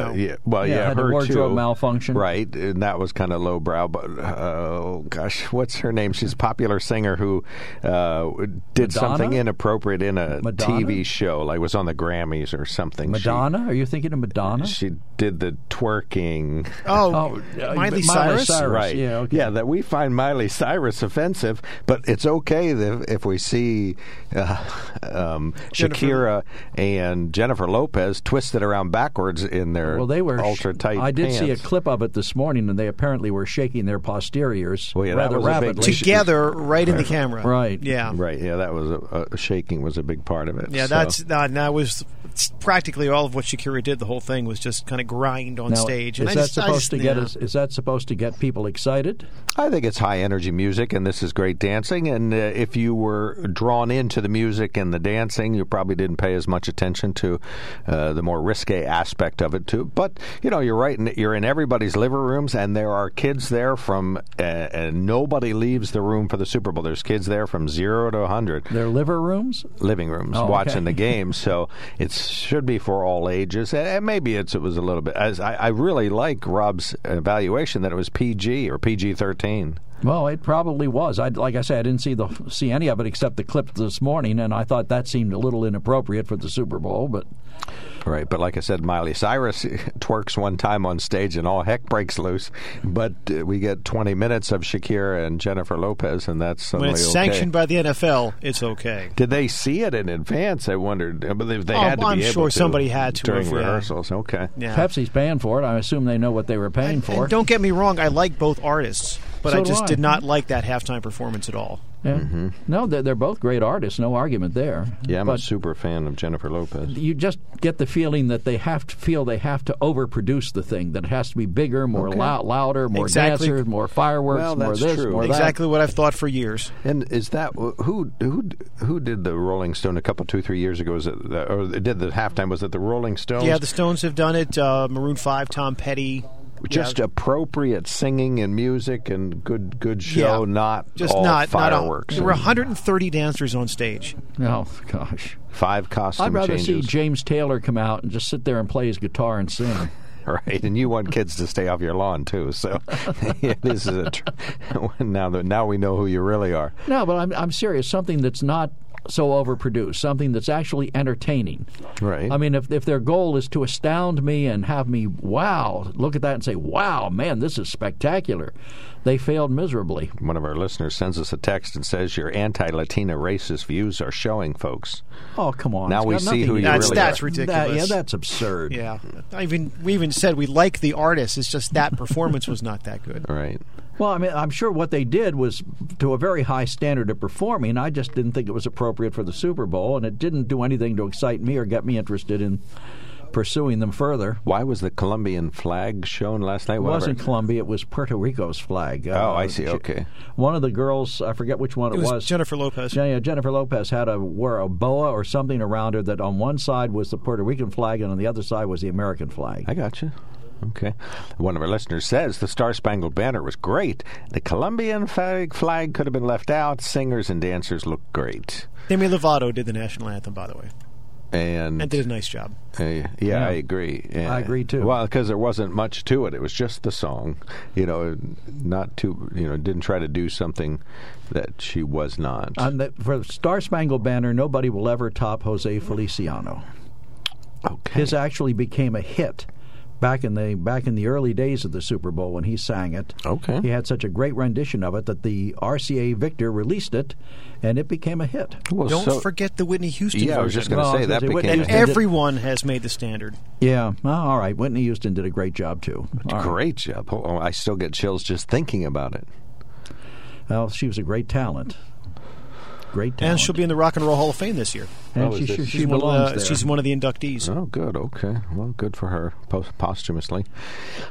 no. yeah, well, Yeah, yeah, had a her wardrobe too. malfunction. right? And that was kind of lowbrow. But uh, oh gosh, what's her name? She's a popular singer who uh, did Madonna? something inappropriate in a Madonna? TV show, like was on the Grammys or something. She- Madonna? Are you thinking of Madonna? She, did the twerking. Oh, Oh, uh, Miley, Miley Cyrus? Cyrus. Right. yeah, okay. Yeah, that we find Miley Cyrus offensive, but it's okay if, if we see uh, um, Shakira and Jennifer Lopez twisted around backwards in their Well, they were ultra tight. I did see a clip of it this morning, and they apparently were shaking their posteriors Well, yeah, rather was big- rapidly. Together, right in the camera. Right. Yeah. Right. Yeah, that was a, a shaking was a big part of it. Yeah, So- that's that, that was practically all of what Shakira did. The whole thing was just kind of grind on Now, stage. Is And I that just- supposed just- to get yeah. us? Is that supposed to get people excited? I think it's high energy music, and this is great dancing. And uh, if you were drawn into the music and the dancing, you probably didn't pay as much attention to uh, the more risque aspect of it, too. But you know, you're right. in- You're in everybody's living rooms, and there are kids there from, uh, and nobody leaves the room for the Super Bowl. There's kids there from zero to hundred Their liver rooms? living rooms Oh, okay. watching the game. So it should be for all ages. And- And maybe it's, it was a little bit. As I, I really like Rob's evaluation that it was PG or PG thirteen. Well, it probably was. I, like I said, I didn't see the see any of it except the clip this morning, and I thought that seemed a little inappropriate for the Super Bowl. But Right, but like I said, Miley Cyrus twerks one time on stage and all heck breaks loose. But uh, we get 20 minutes of Shakira and Jennifer Lopez, and that's when it's okay. sanctioned by the NFL, it's okay. Did they see it in advance? I wondered. Uh, But they, they Oh, had to I'm be able sure to somebody had to during have, yeah. rehearsals. Okay. Yeah. Pepsi's paying for it. I assume they know what they were paying And- for. and don't get me wrong, I like both artists, but So I just I. did not like that halftime performance at all. Yeah. Mm-hmm. No, they're, they're both great artists. No argument there. Yeah, I'm a super fan of Jennifer Lopez. you just get the feeling that they have to feel they have to overproduce the thing. That it has to be bigger, more Okay. lou- louder, more Exactly. dancers, more fireworks, Well, more that's this, true. more that. Exactly what I've thought for years. And is that who who who did the Rolling Stone a couple two three years ago? Was it the, or did the halftime? Was it the Rolling Stones? Yeah, the Stones have done it. Uh, Maroon Five, Tom Petty. Just yeah, appropriate singing and music and good good show, Yeah. not just all not fireworks. Not all. There were 130 dancers on stage. Oh gosh, Five costume I'd rather changes. see James Taylor come out and just sit there and play his guitar and sing. Right, and you want kids to stay off your lawn too. So this is a tr- now that now we know who you really are. No, but I'm I'm serious. Something that's not so overproduced. Something that's actually entertaining. Right. I mean, if if their goal is to astound me and have me wow, look at that and say, wow, man, this is spectacular, they failed miserably. One of our listeners sends us a text and says your anti-Latina racist views are showing, folks. Oh, come on. Now It's we see who you That's really that's are. ridiculous. That- yeah, that's absurd. Yeah, I even we even said we like the artist. It's just that performance was not that good. Right. Well, I mean, I'm sure what they did was to a very high standard of performing. I just didn't think it was appropriate for the Super Bowl, and it didn't do anything to excite me or get me interested in pursuing them further. Why was the Colombian flag shown last night? It Whatever. wasn't Colombia; it was Puerto Rico's flag. Uh, Oh, I see. she- Okay. One of the girls, I forget which one it, It was Jennifer Lopez. Yeah, yeah, Jennifer Lopez had a wore a boa or something around her that on one side was the Puerto Rican flag and on the other side was the American flag. I got you. Okay. One of our listeners says the Star Spangled Banner was great. The Colombian flag, flag could have been left out. Singers and dancers looked great. Demi Lovato did the national anthem, by the way, And, and did a nice job. uh, yeah, Yeah. I agree. I agree, too. Well, because there wasn't much to it. It was just the song. You know, not too. You know, didn't try to do something that she was not. On the, for the Star Spangled Banner, nobody will ever top Jose Feliciano. okay. His actually became a hit back in the back in the early days of the Super Bowl when he sang it. Okay. He had such a great rendition of it that the RCA Victor released it, and it became a hit. Well, Don't so- forget the Whitney Houston Yeah, version. I was just going to Well, say that say, became Whitney and a hit. Everyone has made the standard. Yeah, well, all right. Whitney Houston did a great job too. All right. Great job. Oh, I still get chills just thinking about it. Well, she was a great talent. Great talent. And she'll be in the Rock and Roll Hall of Fame this year. And Oh, she, is it- she, She's, she one, of belongs the, there. she's one of the inductees. Oh, good. Okay. Well, good for her post- posthumously.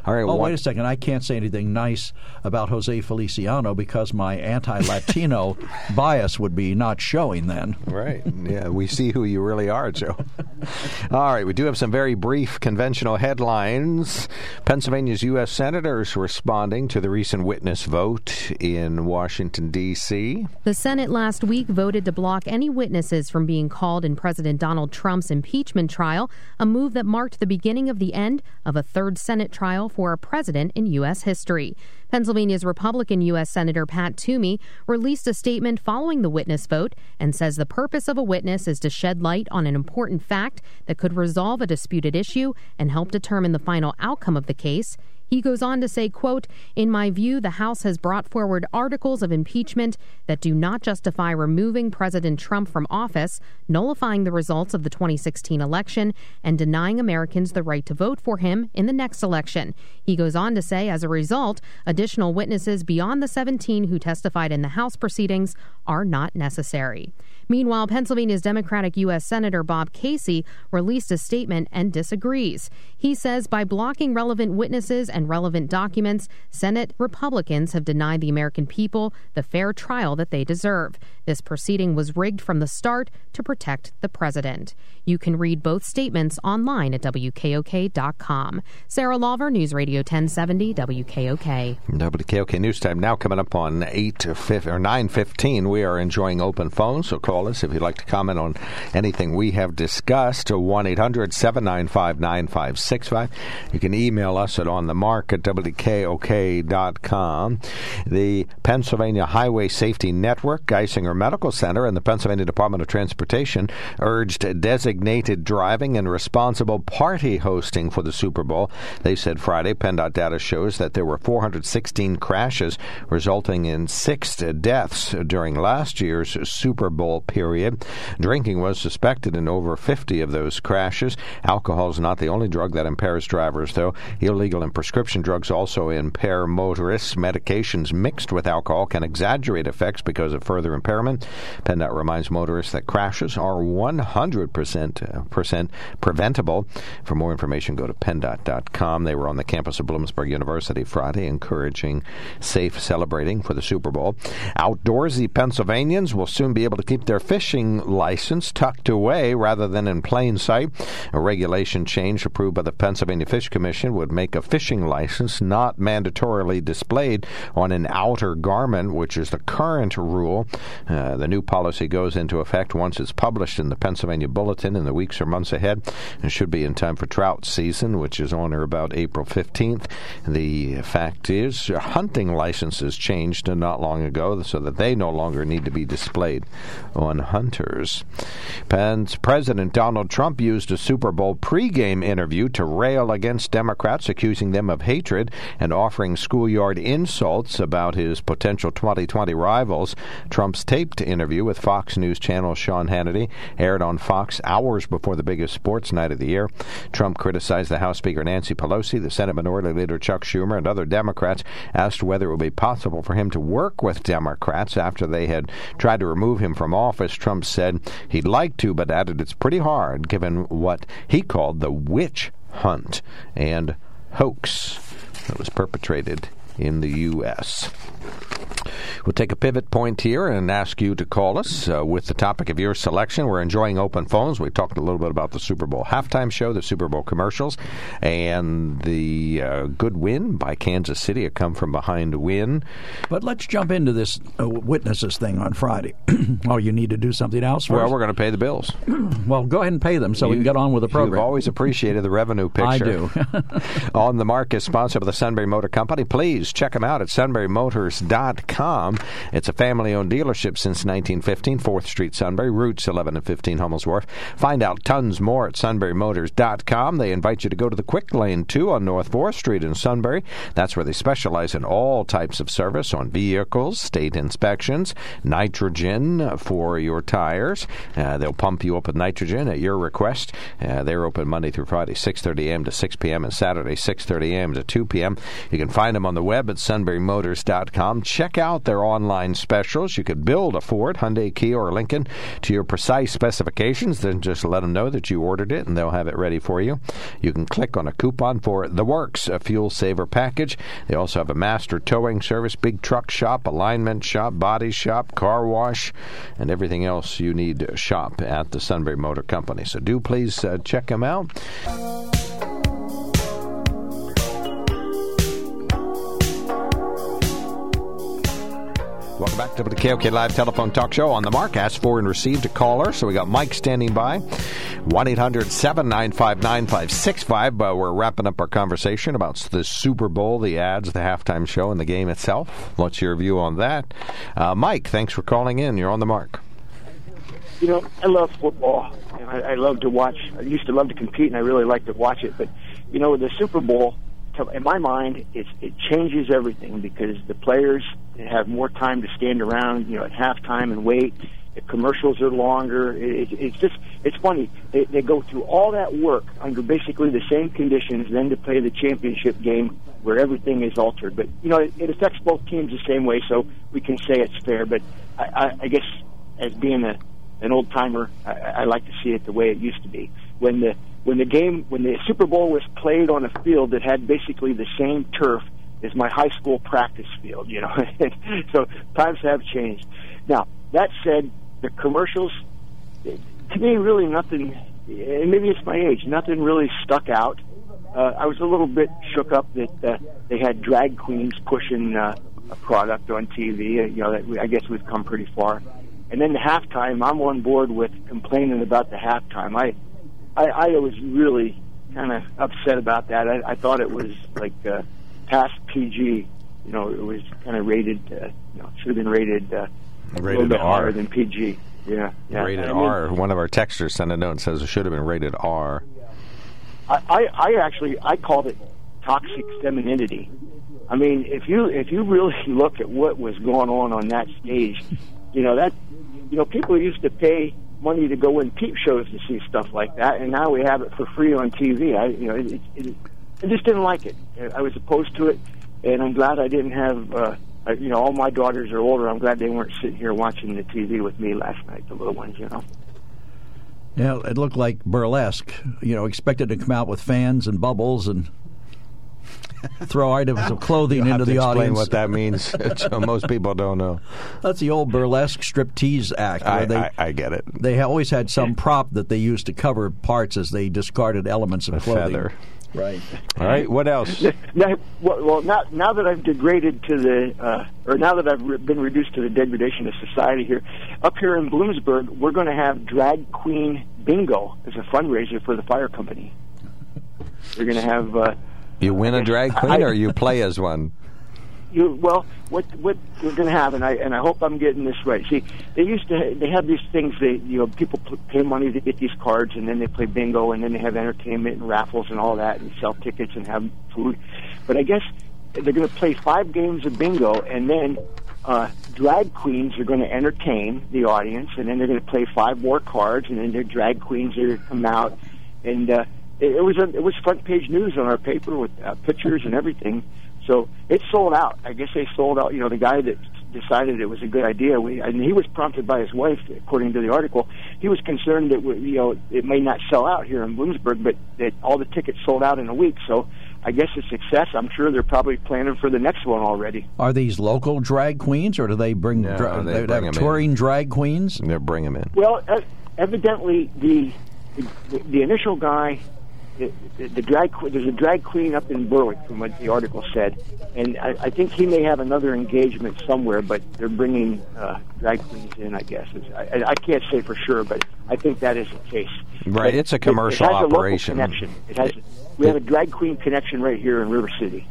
All right. Oh, one- wait a second. I can't say anything nice about Jose Feliciano because my anti Latino bias would be not showing then. Right. Yeah, we see who you really are, Joe. All right, we do have some very brief conventional headlines. Pennsylvania's U.S. senators responding to the recent witness vote in Washington, D.C. The Senate last week voted to block any witnesses from being called in President Donald Trump's impeachment trial, a move that marked the beginning of the end of a third Senate trial for a president in U.S. history. Pennsylvania's Republican U.S. Senator Pat Toomey released a statement following the witness vote and says the purpose of a witness is to shed light on an important fact that could resolve a disputed issue and help determine the final outcome of the case. He goes on to say, quote, In my view, the House has brought forward articles of impeachment that do not justify removing President Trump from office, nullifying the results of the 2016 election, and denying Americans the right to vote for him in the next election. He goes on to say, as a result, additional witnesses beyond the 17 who testified in the House proceedings are not necessary. Meanwhile, Pennsylvania's Democratic U.S. Senator Bob Casey released a statement and disagrees. He says by blocking relevant witnesses and relevant documents, Senate Republicans have denied the American people the fair trial that they deserve. This proceeding was rigged from the start to protect the president. You can read both statements online at WKOK.com. Sarah Lawver, News Radio 1070, WKOK. WKOK News Time now coming up on 8 fif- or 9.15. We are enjoying open phones, so call us if you'd like to comment on anything we have discussed. 1-800-795-9565. You can email us at on the mark mark at WKOK.com. The Pennsylvania Highway Safety Network, Geisinger Medical Center, and the Pennsylvania Department of Transportation urged designated driving and responsible party hosting for the Super Bowl. They said Friday PennDOT data shows that there were 416 crashes, resulting in six deaths during last year's Super Bowl period. Drinking was suspected in over 50 of those crashes. Alcohol is not the only drug that impairs drivers, though. Illegal and prescription drugs also impair motorists. Medications mixed with alcohol can exaggerate effects because of further impairment. PennDOT reminds motorists that crashes are 100% uh, percent preventable. For more information, go to penndot.com. They were on the campus of Bloomsburg University Friday, encouraging safe celebrating for the Super Bowl. Outdoorsy Pennsylvanians will soon be able to keep their fishing license tucked away rather than in plain sight. A regulation change approved by the Pennsylvania Fish Commission would make a fishing license not mandatorily displayed on an outer garment, which is the current rule. Uh, the new policy goes into effect once it's published in the Pennsylvania Bulletin in the weeks or months ahead and should be in time for trout season, which is on or about April 15th. The fact is, hunting licenses changed not long ago so that they no longer need to be displayed on hunters. Penn's President Donald Trump used a Super Bowl pregame interview to rail against Democrats, accusing them of hatred and offering schoolyard insults about his potential 2020 rivals. Trump's taped interview with Fox News Channel Sean Hannity aired on Fox hours before the biggest sports night of the year. Trump criticized the House Speaker Nancy Pelosi, the Senate Minority Leader Chuck Schumer, and other Democrats, asked whether it would be possible for him to work with Democrats after they had tried to remove him from office. Trump said he'd like to, but added it's pretty hard given what he called the witch hunt and hoax that was perpetrated in the U.S. We'll take a pivot point here and ask you to call us uh, with the topic of your selection. We're enjoying open phones. We talked a little bit about the Super Bowl halftime show, the Super Bowl commercials, and the uh, good win by Kansas City, a come from behind win. But let's jump into this uh, witnesses thing on Friday. oh, you need to do something else first? Well, we're going to pay the bills. well, go ahead and pay them so you, we can get on with the program. You've always appreciated the revenue picture. I do. on the mark is sponsored by the Sunbury Motor Company. Please check them out at sunburymotors.com. It's a family owned dealership since 1915, 4th Street, Sunbury, routes 11 and 15, Hummel's Wharf. Find out tons more at sunburymotors.com. They invite you to go to the Quick Lane, too, on North 4th Street in Sunbury. That's where they specialize in all types of service on vehicles, state inspections, nitrogen for your tires. Uh, they'll pump you up with nitrogen at your request. Uh, they're open Monday through Friday, 6.30 a.m. to 6 p.m. and Saturday, 6.30 a.m. to 2 p.m. You can find them on the web at sunburymotors.com. Check out their online specials. You could build a Ford, Hyundai, Kia, or Lincoln to your precise specifications. Then just let them know that you ordered it and they'll have it ready for you. You can click on a coupon for The Works, a fuel saver package. They also have a master towing service, big truck shop, alignment shop, body shop, car wash, and everything else you need to shop at the Sunbury Motor Company. So do please uh, check them out. Welcome back to the KOK Live Telephone Talk Show on the mark. Asked for and received a caller. So we got Mike standing by. 1 800 795 9565. We're wrapping up our conversation about the Super Bowl, the ads, the halftime show, and the game itself. What's your view on that? Uh, Mike, thanks for calling in. You're on the mark. You know, I love football. I, I love to watch. I used to love to compete, and I really like to watch it. But, you know, the Super Bowl, in my mind, it, it changes everything because the players have more time to stand around, you know, at halftime and wait. The commercials are longer. It, it, it's just, it's funny. They, they go through all that work under basically the same conditions, then to play the championship game where everything is altered. But you know, it, it affects both teams the same way, so we can say it's fair. But I, I, I guess as being a an old timer, I, I like to see it the way it used to be when the when the game when the Super Bowl was played on a field that had basically the same turf as my high school practice field, you know. so times have changed. Now that said, the commercials to me really nothing. And maybe it's my age. Nothing really stuck out. Uh, I was a little bit shook up that uh, they had drag queens pushing uh, a product on TV. Uh, you know, that I guess we've come pretty far. And then the halftime, I'm on board with complaining about the halftime. I I, I was really kind of upset about that. I, I thought it was like uh, past PG. You know, it was kind of rated. Uh, you know, should have been rated uh, a little Rated bit R. higher than PG. Yeah, yeah. Rated I mean, R. One of our texters sent a note and says it should have been rated R. I, I, I actually I called it toxic femininity. I mean, if you if you really look at what was going on on that stage, you know that you know people used to pay money to go in peep shows to see stuff like that, and now we have it for free on TV. I you know it, it, I just didn't like it. I was opposed to it, and I'm glad I didn't have. Uh, you know, all my daughters are older. I'm glad they weren't sitting here watching the TV with me last night, the little ones. You know. Yeah, it looked like burlesque. You know, expected to come out with fans and bubbles and throw items of clothing You'll into have to the explain audience. what that means. So most people don't know. That's the old burlesque striptease act. Where I, they I, I get it. they always had some prop that they used to cover parts as they discarded elements of A clothing. feather. Right. All right. What else? Now, well, well, now, now that I've degraded to the, uh, or now that I've re- been reduced to the degradation of society here, up here in Bloomsburg, we're going to have drag queen bingo as a fundraiser for the fire company. We're going to have, uh, You win a drag queen, or you play as one? you well, what what we're going to have, and I and I hope I'm getting this right. See, they used to they have these things. They you know people pay money to get these cards, and then they play bingo, and then they have entertainment and raffles and all that, and sell tickets and have food. But I guess they're going to play five games of bingo, and then uh, drag queens are going to entertain the audience, and then they're going to play five more cards, and then their drag queens are going to come out, and uh, it, it was a, it was front page news on our paper with uh, pictures and everything. So it sold out. I guess they sold out. You know, the guy that decided it was a good idea. We, and he was prompted by his wife, according to the article. He was concerned that you know it may not sell out here in Bloomsburg, but that all the tickets sold out in a week. So I guess a success. I'm sure they're probably planning for the next one already. Are these local drag queens, or do they bring, No, dra- they they bring have 'em in. touring drag queens? They bring them in. Well, uh, evidently the the, the initial guy, the, the, the drag there's a drag queen up in Berwick, from what the article said, and I, I think he may have another engagement somewhere, but they're bringing uh, drag queens in. I guess it's, I, I- can't say for sure, but I think that is the case. Right, But it's a it- commercial it has operation. A local connection. It has. We have a drag queen connection right here in River City.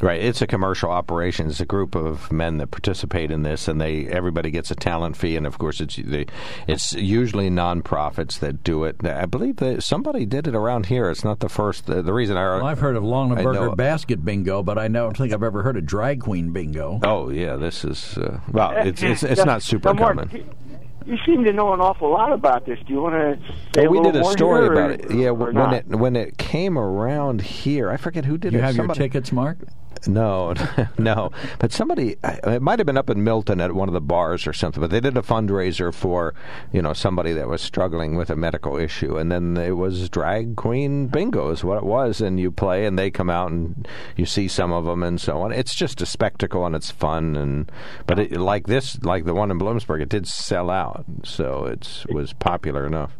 Right, it's a commercial operation. It's a group of men that participate in this, and they everybody gets a talent fee, and of course, it's the, it's usually nonprofits that do it. I believe that somebody did it around here. It's not the first. The, the reason I Well, I've heard of I know- Longaberger basket bingo, but I don't think I've ever heard of drag queen bingo. Oh yeah, this is uh, well. It's it's it's not super now, Mark, common. You, you seem to know an awful lot about this. Do you want to say Well, a we did a more story about or- it. Yeah, when not? it when it came around here, I forget who did You it. have Somebody- your tickets, Mark? No, no. But somebody, it might have been up in Milton at one of the bars or something. But they did a fundraiser for, you know, somebody that was struggling with a medical issue, and then it was drag queen bingo is what it was, and you play, and they come out, and you see some of them, and so on. It's just a spectacle, and it's fun, and but it, like this, like the one in Bloomsburg, it did sell out, so it was popular enough.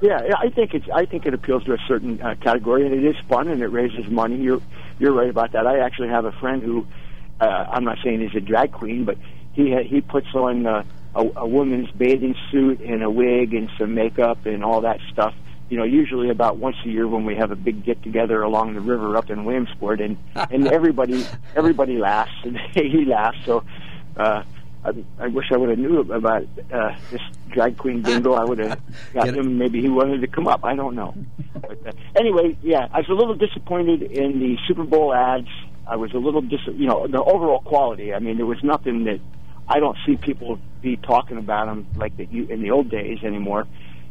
Yeah, I think it's. I think it appeals to a certain uh, category, and it is fun, and it raises money. You're you're right about that. I actually have a friend who, uh, I'm not saying he's a drag queen, but he ha- he puts on uh, a, a woman's bathing suit and a wig and some makeup and all that stuff. You know, usually about once a year when we have a big get together along the river up in Williamsport, and and everybody everybody laughs and he laughs. So. Uh, I, I wish I would have knew about uh, this drag queen bingo. I would have got him. Maybe he wanted to come up. I don't know. But uh, anyway, yeah, I was a little disappointed in the Super Bowl ads. I was a little dis. You know, the overall quality. I mean, there was nothing that I don't see people be talking about them like that you in the old days anymore.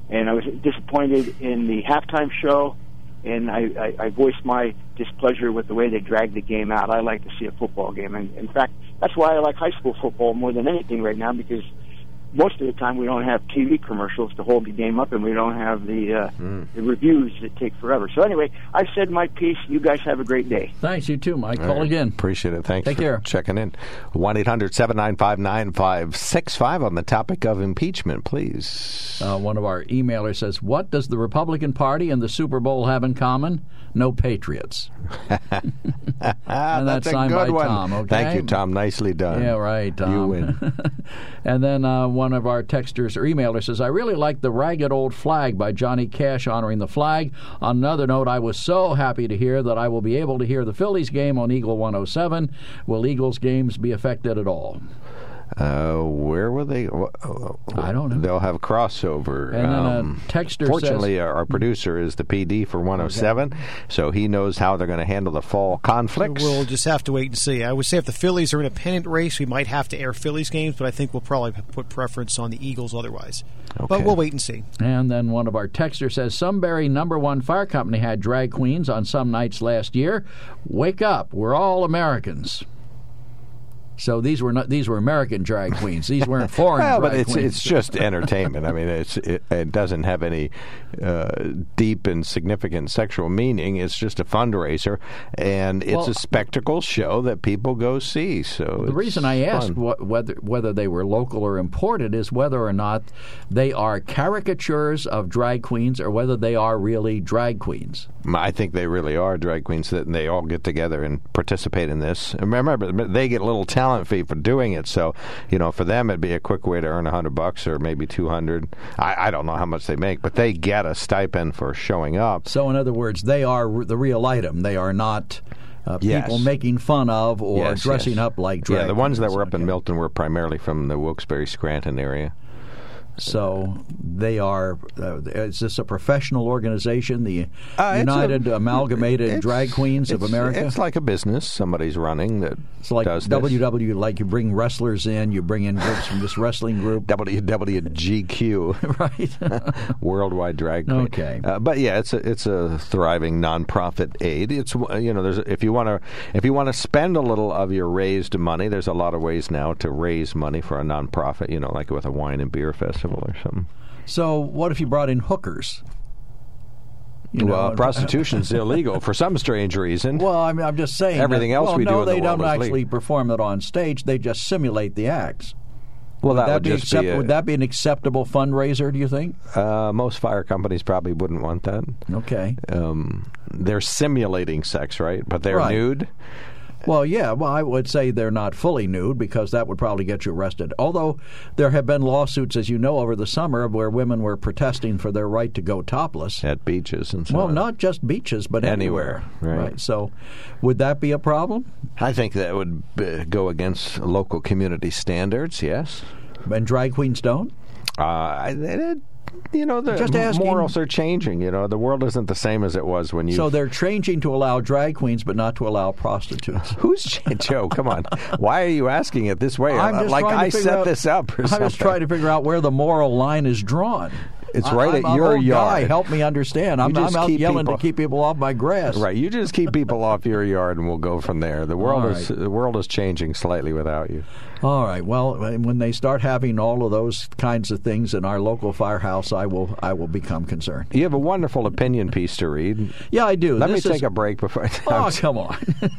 And I was disappointed in the halftime show. And I, I, I voiced my displeasure with the way they dragged the game out. I like to see a football game, and in fact, that's why I like high school football more than anything right now because most of the time we don't have TV commercials to hold the game up, and we don't have the uh, the reviews that take forever. So anyway, I've said my piece. You guys have a great day. Thanks, you too, Mike. All Call right. again. Appreciate it. Thanks Take for care. checking in. 1 800 795 9565 on the topic of impeachment, please. Uh, one of our emailers says, What does the Republican Party and the Super Bowl have in common? No Patriots. Ah, and that's a signed good by one. Tom, okay? Thank you, Tom. Nicely done. Yeah, right. Tom. You win. and then uh, one of our texters or emailers says, I really like the Ragged Old Flag by Johnny Cash honoring the flag. On another note, I was so happy to hear that I will be able to hear the Phillies game on Eagle 107. Will Eagles games be affected at all? Uh, where will they? I don't know. They'll have crossover. And then um, a texter Fortunately, says, our, our, producer is the PD for 107, okay. so he knows how they're going to handle the fall conflicts. We'll just have to wait and see. I would say if the Phillies are in a pennant race, we might have to air Phillies games, but I think we'll probably put preference on the Eagles otherwise. Okay. But we'll wait and see. And then one of our texters says Sunbury number one fire company had drag queens on some nights last year. Wake up, we're all Americans. So these were not these were American drag queens. These weren't foreign. well, but it's queens. it's just entertainment. I mean, it's it, it doesn't have any uh, deep and significant sexual meaning. It's just a fundraiser, and it's well, a spectacle show that people go see. So the reason I asked whether whether they were local or imported is whether or not they are caricatures of drag queens or whether they are really drag queens. I think they really are drag queens that they all get together and participate in this. Remember, they get little talent fee for doing it. So, you know, for them it'd be a quick way to earn a hundred bucks or maybe two hundred. I, I don't know how much they make, but they get a stipend for showing up. So, in other words, they are the real item. They are not. Uh, yes. people making fun of or yes, dressing yes. up like drag Yeah, the ones that were up okay. in Milton were primarily from the Wilkes-Barre Scranton area. So they are. Uh, is this a professional organization? The uh, United a, Amalgamated Drag Queens of America. It's like a business somebody's running that it's like does WW. This. Like you bring wrestlers in, you bring in groups from this wrestling group. WWGQ, right? Worldwide Drag Queen. Okay, uh, but yeah, it's a it's a thriving nonprofit aid. It's you know, there's if you want to if you want to spend a little of your raised money, there's a lot of ways now to raise money for a nonprofit. You know, like with a wine and beer festival or something. So, what if you brought in hookers? You well, know, prostitution's illegal for some strange reason. Well, I mean, I'm just saying. Everything that, else well, we no, do they the don't is actually legal. perform it on stage. They just simulate the acts. Well, would that, that would be accept- be a, would that be an acceptable fundraiser? Do you think? Uh, most fire companies probably wouldn't want that. Okay. Um, they're simulating sex, right? But they're Right. nude. Well, yeah. Well, I would say they're not fully nude because that would probably get you arrested. Although there have been lawsuits, as you know, over the summer where women were protesting for their right to go topless. at beaches and so Well, on. not just beaches, but Anywhere, right. So, would that be a problem? I think that would uh, go against local community standards. Yes. And drag queens don't. Uh, I- it, you know, the Just asking. morals are changing. You know, the world isn't the same as it was when you. So they're changing to allow drag queens, but not to allow prostitutes. Who's Joe? Come on. Why are you asking it this way? I'm uh, just like I set out- this up I'm just trying to figure out where the moral line is drawn. It's right I'm at your yard. Guy. Help me understand. I'm, just I'm out yelling people- to keep people off my grass. Right. You just keep people off your yard, and we'll go from there. The world All is the world is changing slightly without you. All right. Well, when they start having all of those kinds of things in our local firehouse, I will I will become concerned. You have a wonderful opinion piece to read. Yeah, I do. Let This me is- take a break before. Oh, come on.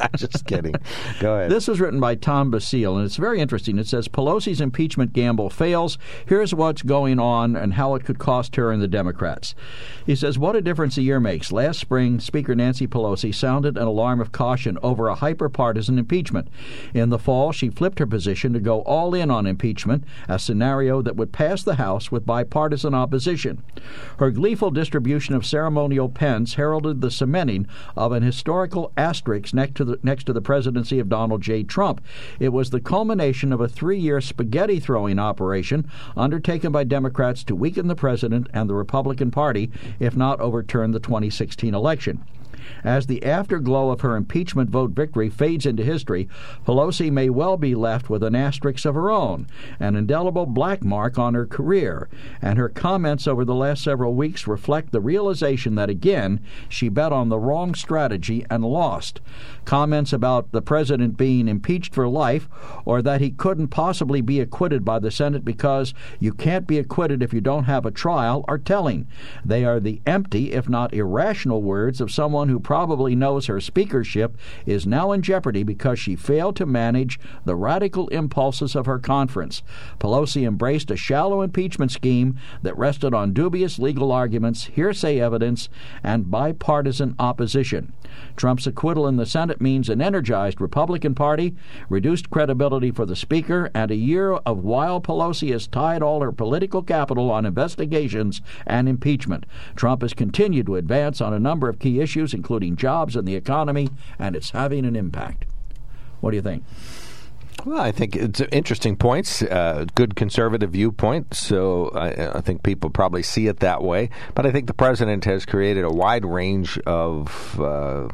I'm just kidding. Go ahead. This was written by Tom Basile, and it's very interesting. It says Pelosi's impeachment gamble fails. Here's what's going on and how it could cost her and the Democrats. He says, What a difference a year makes. Last spring, Speaker Nancy Pelosi sounded an alarm of caution over a hyper partisan impeachment. In the fall, she flipped her position to go all in on impeachment, a scenario that would pass the House with bipartisan opposition. Her gleeful distribution of ceremonial pens heralded the cementing of an historical asterisk next to the, next to the presidency of Donald J. Trump. It was the culmination of a three year spaghetti throwing operation undertaken by Democrats to weaken the president and the Republican Party, if not overturn the 2016 election. As the afterglow of her impeachment vote victory fades into history, Pelosi may well be left with an asterisk of her own, an indelible black mark on her career, and her comments over the last several weeks reflect the realization that again she bet on the wrong strategy and lost. Comments about the president being impeached for life or that he couldn't possibly be acquitted by the Senate because you can't be acquitted if you don't have a trial are telling. They are the empty, if not irrational, words of someone who probably knows her speakership is now in jeopardy because she failed to manage the radical impulses of her conference. Pelosi embraced a shallow impeachment scheme that rested on dubious legal arguments, hearsay evidence, and bipartisan opposition. Trump's acquittal in the Senate means an energized Republican Party, reduced credibility for the Speaker, and a year of while Pelosi has tied all her political capital on investigations and impeachment. Trump has continued to advance on a number of key issues, including jobs and the economy, and it's having an impact. What do you think? Well, I think it's interesting points, uh, good conservative viewpoint. So I, I, think people probably see it that way. But I think the president has created a wide range of, uh,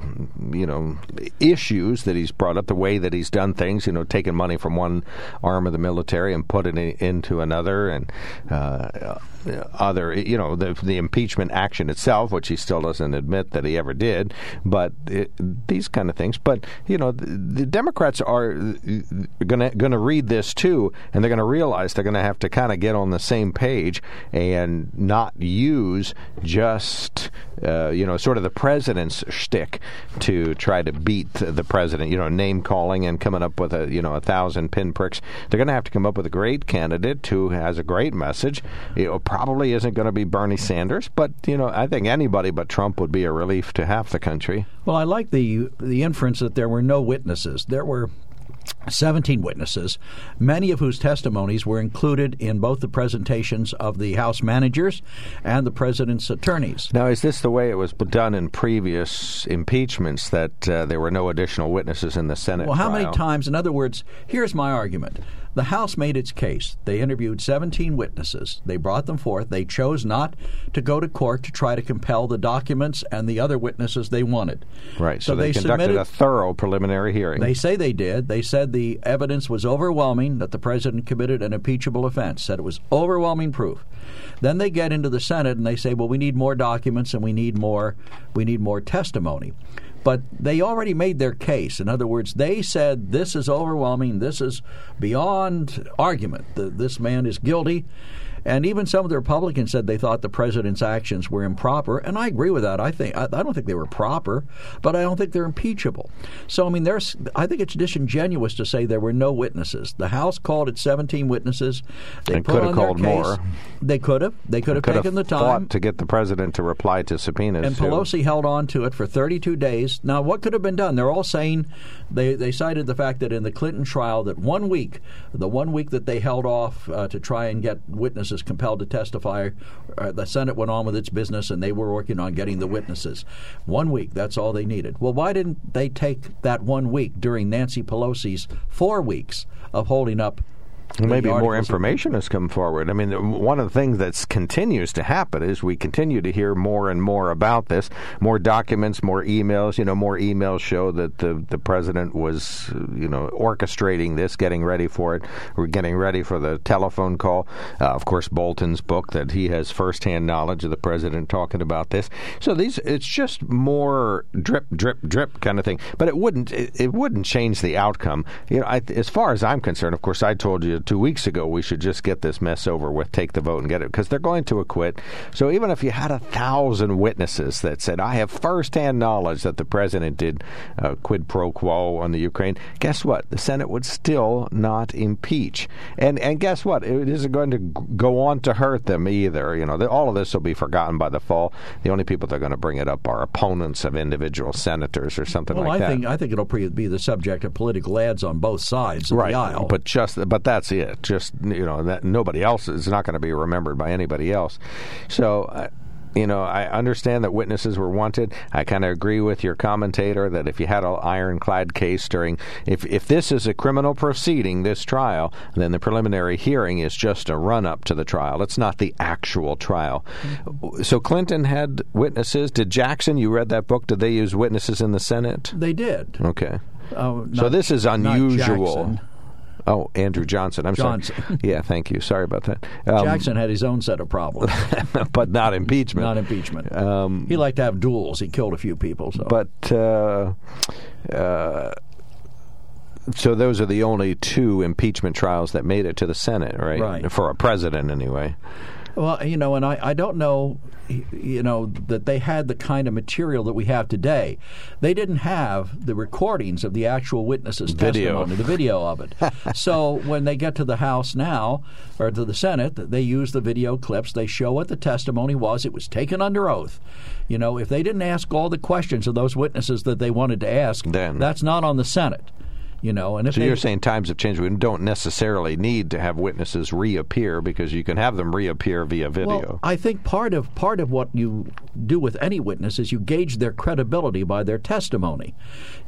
you know, issues that he's brought up. The way that he's done things, you know, taking money from one arm of the military and put it into another, and uh, other, you know, the the impeachment action itself, which he still doesn't admit that he ever did, but it, these kind of things. But you know, the, the Democrats are going to going to read this too, and they're going to realize they're going to have to kind of get on the same page and not use just uh, you know sort of the president's shtick to try to beat the president. You know, name calling and coming up with a you know a thousand pinpricks. They're going to have to come up with a great candidate who has a great message. You know, probably isn't going to be Bernie Sanders, but you know, I think anybody but Trump would be a relief to half the country. Well, I like the the inference that there were no witnesses. There were 17 witnesses, many of whose testimonies were included in both the presentations of the House managers and the president's attorneys. Now, is this the way it was done in previous impeachments that uh, there were no additional witnesses in the Senate? Well, how trial? many times? In other words, here's my argument. The House made its case. They interviewed 17 witnesses. They brought them forth. They chose not to go to court to try to compel the documents and the other witnesses they wanted. Right. So, so they, they, conducted submitted, a thorough preliminary hearing. They say they did. They said the evidence was overwhelming that the president committed an impeachable offense. Said it was overwhelming proof. Then they get into the Senate and they say, "Well, we need more documents and we need more we need more testimony." But they already made their case. In other words, they said this is overwhelming, this is beyond argument. This man is guilty. And even some of the Republicans said they thought the president's actions were improper, and I agree with that. I think I, I, don't think they were proper, but I don't think they're impeachable. So I mean, there's I think it's disingenuous to say there were no witnesses. The House called it 17 witnesses. They could have called more. They could have. They could have taken the time to get the president to reply to subpoenas. And Pelosi held on to it for 32 days. Now, what could have been done? They're all saying they they cited the fact that in the Clinton trial that one week, the one week that they held off uh, to try and get witnesses compelled to testify, uh, the Senate went on with its business and they were working on getting the witnesses. One week, that's all they needed. Well, why didn't they take that one week during Nancy Pelosi's four weeks of holding up Maybe more information has come forward. I mean, one of the things that continues to happen is we continue to hear more and more about this. More documents, more emails. You know, more emails show that the the president was, you know, orchestrating this, getting ready for it. We're getting ready for the telephone call. Uh, of course, Bolton's book that he has firsthand knowledge of the president talking about this. So these, it's just more drip, drip, drip kind of thing. But it wouldn't, it, it wouldn't change the outcome. You know, I, as far as I'm concerned, of course, I told you two weeks ago we should just get this mess over with, take the vote and get it, because they're going to acquit. So even if you had a thousand witnesses that said, I have firsthand knowledge that the president did uh, quid pro quo on the Ukraine, guess what? The Senate would still not impeach. And and guess what? It isn't going to go on to hurt them either. You know, all of this will be forgotten by the fall. The only people that are going to bring it up are opponents of individual senators or something well, like I that. Think, I think it'll be the subject of political ads on both sides of right. the aisle. But just but that's it. Just you know that nobody else is not going to be remembered by anybody else. So. Uh, you know, I understand that witnesses were wanted. I kind of agree with your commentator that if you had an ironclad case during, if if this is a criminal proceeding, this trial, then the preliminary hearing is just a run up to the trial. It's not the actual trial. Mm-hmm. So Clinton had witnesses. Did Jackson? You read that book? Did they use witnesses in the Senate? They did. Okay. Oh, not, so this is unusual. Oh, Andrew Johnson. I'm Johnson. sorry. Yeah, thank you. Sorry about that. Um, Jackson had his own set of problems, but not impeachment. Not impeachment. Um, he liked to have duels. He killed a few people. So. But. Uh, uh, so those are the only two impeachment trials that made it to the Senate, right? Right. For a president, anyway. Well, you know, and I, I don't know, you know, that they had the kind of material that we have today. They didn't have the recordings of the actual witnesses' Video. testimony, the video of it. so when they get to the House now, or to the Senate, they use the video clips. They show what the testimony was. It was taken under oath. You know, if they didn't ask all the questions of those witnesses that they wanted to ask, Then- that's not on the Senate. You know, and if So they, you're saying times have changed. We don't necessarily need to have witnesses reappear because you can have them reappear via video. Well, I think part of part of what you do with any witness is you gauge their credibility by their testimony.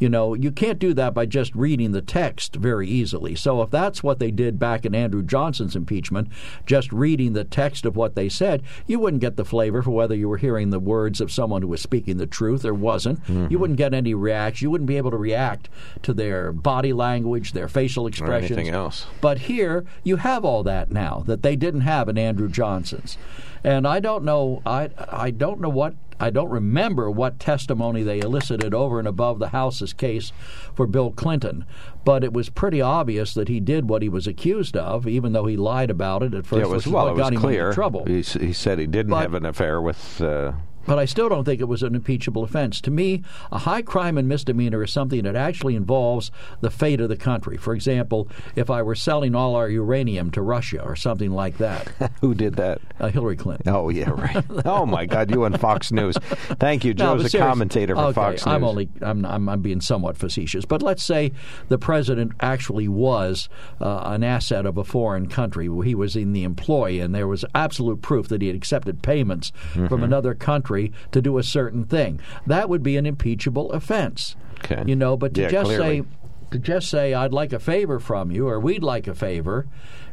You know, you can't do that by just reading the text very easily. So if that's what they did back in Andrew Johnson's impeachment, just reading the text of what they said, you wouldn't get the flavor for whether you were hearing the words of someone who was speaking the truth or wasn't. Mm-hmm. You wouldn't get any reaction. You wouldn't be able to react to their body language, their facial expressions, anything else. but here you have all that now that they didn't have in Andrew Johnson's, and I don't know. I I don't know what. I don't remember what testimony they elicited over and above the House's case for Bill Clinton, but it was pretty obvious that he did what he was accused of, even though he lied about it at first. yeah, it was well. It was clear. trouble. He, he said he didn't But- have an affair with. Uh, But I still don't think it was an impeachable offense. To me, a high crime and misdemeanor is something that actually involves the fate of the country. For example, if I were selling all our uranium to Russia or something like that, who did that? uh, Hillary Clinton. Oh yeah, right. oh my God, you and Fox News. Thank you. No, Joe's but a commentator for okay, Fox News. I'm only I'm, I'm I'm being somewhat facetious, but let's say the president actually was uh, an asset of a foreign country. He was in the employ, and there was absolute proof that he had accepted payments Mm-hmm. from another country to do a certain thing. That would be an impeachable offense. Okay. You know, but to Yeah, just clearly. say to just say I'd like a favor from you or we'd like a favor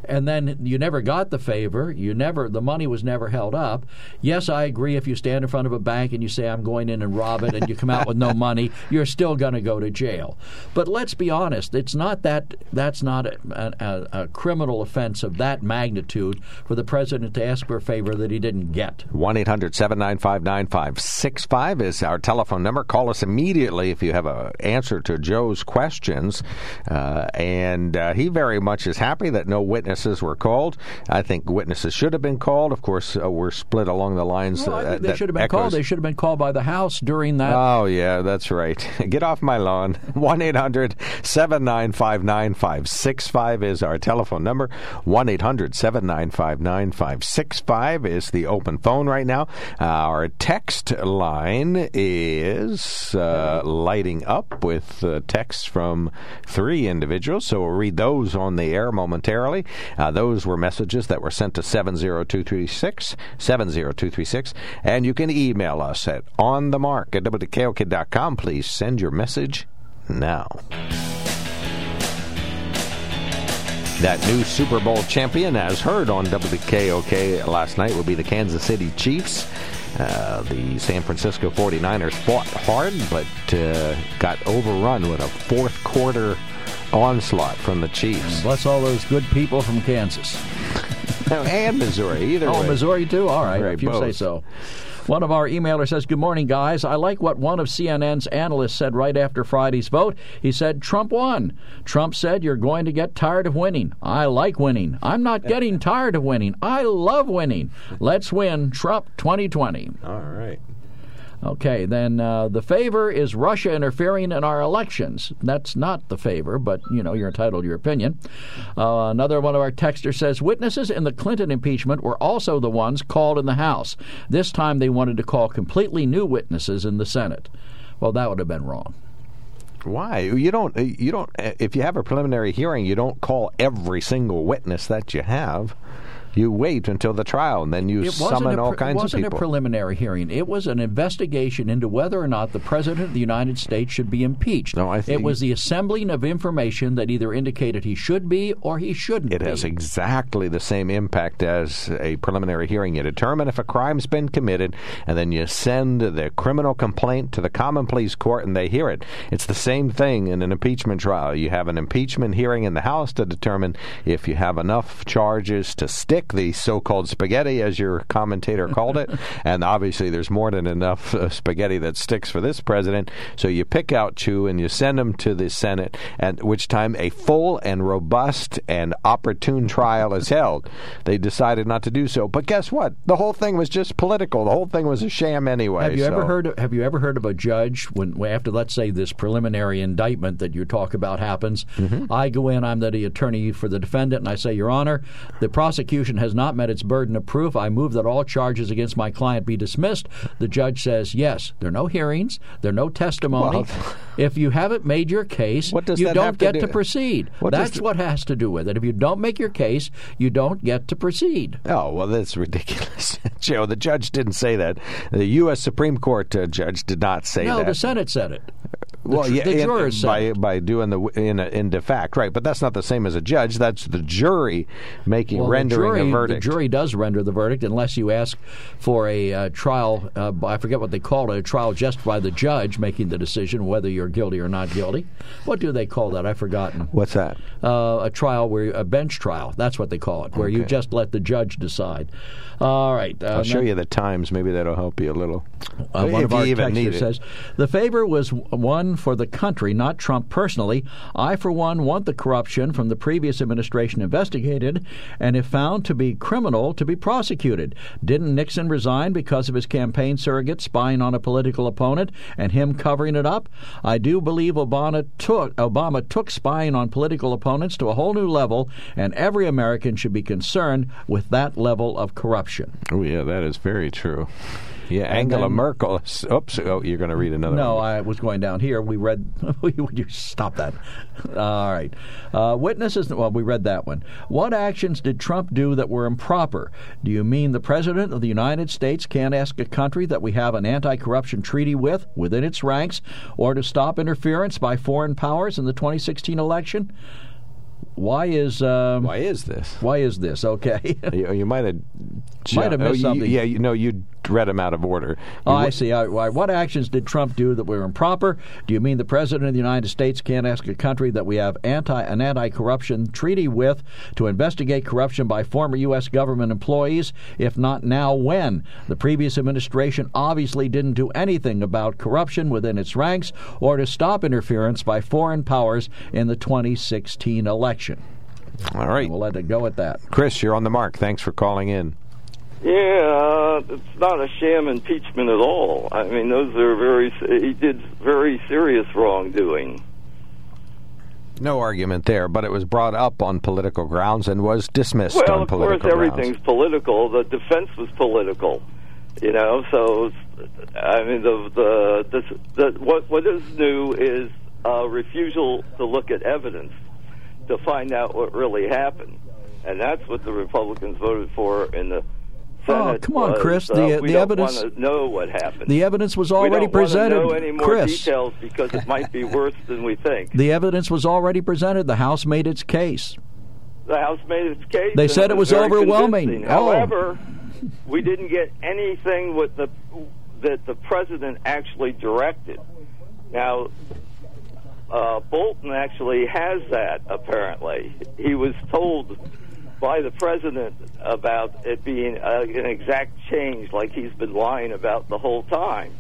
and then you never got the favor you never the money was never held up yes I agree if you stand in front of a bank and you say I'm going in and rob it and you come out with no money you're still going to go to jail but let's be honest it's not that that's not a, a, a criminal offense of that magnitude for the president to ask for a favor that he didn't get 1 800 795 9565 is our telephone number. Call us immediately if you have an answer to Joe's questions. Uh, and uh, he very much is happy that no witnesses were called. I think witnesses should have been called. Of course, uh, we're split along the lines. well, uh, they should have been echoes- called they should have been called by the House during that Oh, yeah, that's right. Get off my lawn. 1 800 795 9565 is our telephone number. 1 800 795 9565 is the open phone right now. Our text line is uh, lighting up with uh, texts from three individuals, so we'll read those on the air momentarily. Uh, those were messages that were sent to 70236, 70236, and you can email us at onthemark at wkok.com. Please send your message now. That new Super Bowl champion, as heard on WKOK last night, will be the Kansas City Chiefs. Uh, the San Francisco 49ers fought hard, but uh, got overrun with a fourth quarter onslaught from the Chiefs. bless all those good people from Kansas and Missouri, either Oh, way. Missouri too. All right, Right, if you say so. One of our emailers says, Good morning, guys. I like what one of CNN's analysts said right after Friday's vote. He said, Trump won. Trump said, You're going to get tired of winning. I like winning. I'm not getting tired of winning. I love winning. Let's win Trump 2020. All right. Okay, then uh, the favor is Russia interfering in our elections. That's not the favor, but you know you're entitled to your opinion. Uh, another one of our texters says witnesses in the Clinton impeachment were also the ones called in the House. This time they wanted to call completely new witnesses in the Senate. Well, that would have been wrong. Why? You don't. You don't. If you have a preliminary hearing, you don't call every single witness that you have. You wait until the trial, and then you It summon all pre- kinds it wasn't of people. a preliminary hearing. It was an investigation into whether or not the President of the United States should be impeached. No, I think- it was the assembling of information that either indicated he should be or he shouldn't It be. has exactly the same impact as a preliminary hearing. You determine if a crime's been committed, and then you send the criminal complaint to the common pleas court, and they hear it. It's the same thing in an impeachment trial. You have an impeachment hearing in the House to determine if you have enough charges to stick, the so-called spaghetti, as your commentator called it, and obviously there's more than enough uh, spaghetti that sticks for this president. So you pick out two and you send them to the Senate, at which time a full and robust and opportune trial is held. They decided not to do so, but guess what? The whole thing was just political. The whole thing was a sham anyway. Have you so. ever heard? Of, have you ever heard of a judge when after let's say this preliminary indictment that you talk about happens? Mm-hmm. I go in. I'm the attorney for the defendant, and I say, Your Honor, the prosecution has not met its burden of proof. I move that all charges against my client be dismissed. The judge says, Yes. There are no hearings. There are no testimony. Well, if you haven't made your case, you don't get to, to proceed. What That's what has to do with it. If you don't make your case, you don't get to proceed. Oh well, that's ridiculous, Joe. The judge didn't say that. The U.S. Supreme Court uh, judge did not say no, that. No, the Senate said it. The, well, yeah, the jurors in, by by doing the in a, in de fact, right? But that's not the same as a judge. That's the jury making well, rendering jury, a verdict. The jury does render the verdict unless you ask for a uh, trial. Uh, I forget what they call it. A trial just by the judge making the decision whether you're guilty or not guilty. What do they call that? I've forgotten. What's that? Uh, a trial where a bench trial. That's what they call it, where okay. you just let the judge decide. All right. Uh, I'll show you the times. Maybe that'll help you a little. Uh, one of our texters says the favor was one for the country, not Trump personally. I, for one, want the corruption from the previous administration investigated, and if found to be criminal, to be prosecuted. Didn't Nixon resign because of his campaign surrogate spying on a political opponent and him covering it up? I do believe Obama took Obama took spying on political opponents to a whole new level, and every American should be concerned with that level of corruption. Oh, yeah, that is very true. Yeah, Angela then, Merkel. Oops. Oh, you're going to read another no, one. I was going down here. We read. Would you stop that? All right. Uh, witnesses. Well, we read that one. What actions did Trump do that were improper? Do you mean the President of the United States can't ask a country that we have an anti corruption treaty with within its ranks or to stop interference by foreign powers in the 2016 election? Why is um, why is this? Why is this? Okay, you, you might have might have missed oh, you, something. Yeah, you know you read them out of order. Oh, I see. what actions did Trump do that were improper? Do you mean the president of the United States can't ask a country that we have anti an anti-corruption treaty with to investigate corruption by former U.S. government employees? If not now, when? The previous administration obviously didn't do anything about corruption within its ranks or to stop interference by foreign powers in the 2016 election. All right. We'll let it go at that. Chris, you're on the mark. Thanks for calling in. Yeah, uh, it's not a sham impeachment at all. I mean, those are very. He did very serious wrongdoing. No argument there, but it was brought up on political grounds and was dismissed well, on political grounds. Well, of course, everything's political. The defense was political, you know. So, I mean, the the, the, the what what is new is a refusal to look at evidence to find out what really happened, and that's what the Republicans voted for in the Oh, come on, Chris. The, uh, the evidence. Wanna know what happened. The evidence was already we don't presented. Know any more Chris. details because it might be worse than we think. The evidence was already presented. The House made its case. The House made its case. They said it was, was overwhelming. Oh. However, we didn't get anything with the that the president actually directed. Now, uh, Bolton actually has that. Apparently, he was told by the president about it being uh, an exact change, like he's been lying about the whole time.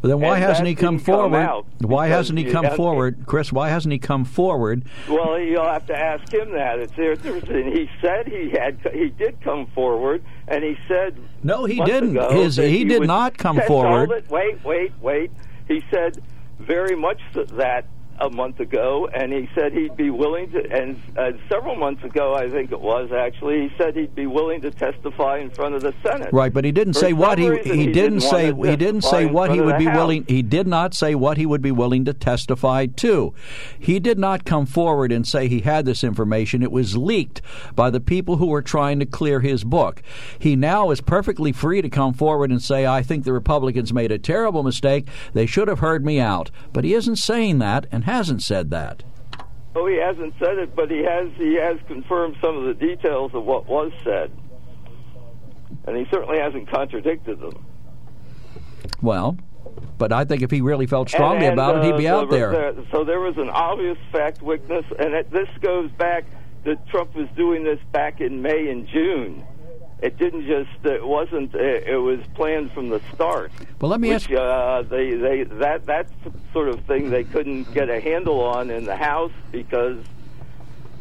But then why and hasn't he come forward? Why hasn't he come forward, Chris? Why hasn't he come forward? Well, you'll have to ask him that. It's interesting. He said he had. He did come forward, and he said no, he didn't. His, he, he did not come forward. Wait, wait, wait. He said very much that a month ago, and he said he'd be willing to. And uh, several months ago, I think it was actually, he said he'd be willing to testify in front of the Senate. Right, but he didn't For say what he he, he, didn't, say he didn't say what he would be House. willing. He did not say what he would be willing to testify to. He did not come forward and say he had this information. It was leaked by the people who were trying to clear his book. He now is perfectly free to come forward and say, "I think the Republicans made a terrible mistake. They should have heard me out." But he isn't saying that and hasn't said that. Oh, he hasn't said it, but he has he has confirmed some of the details of what was said, and he certainly hasn't contradicted them. Well, but I think if he really felt strongly and, and, about uh, it, he'd be out there. there. So there was an obvious fact witness, and it, this goes back that Trump was doing this back in May and June. It didn't just. It wasn't. It was planned from the start. Well, let me which, ask. Uh, they they that that sort of thing they couldn't get a handle on in the House because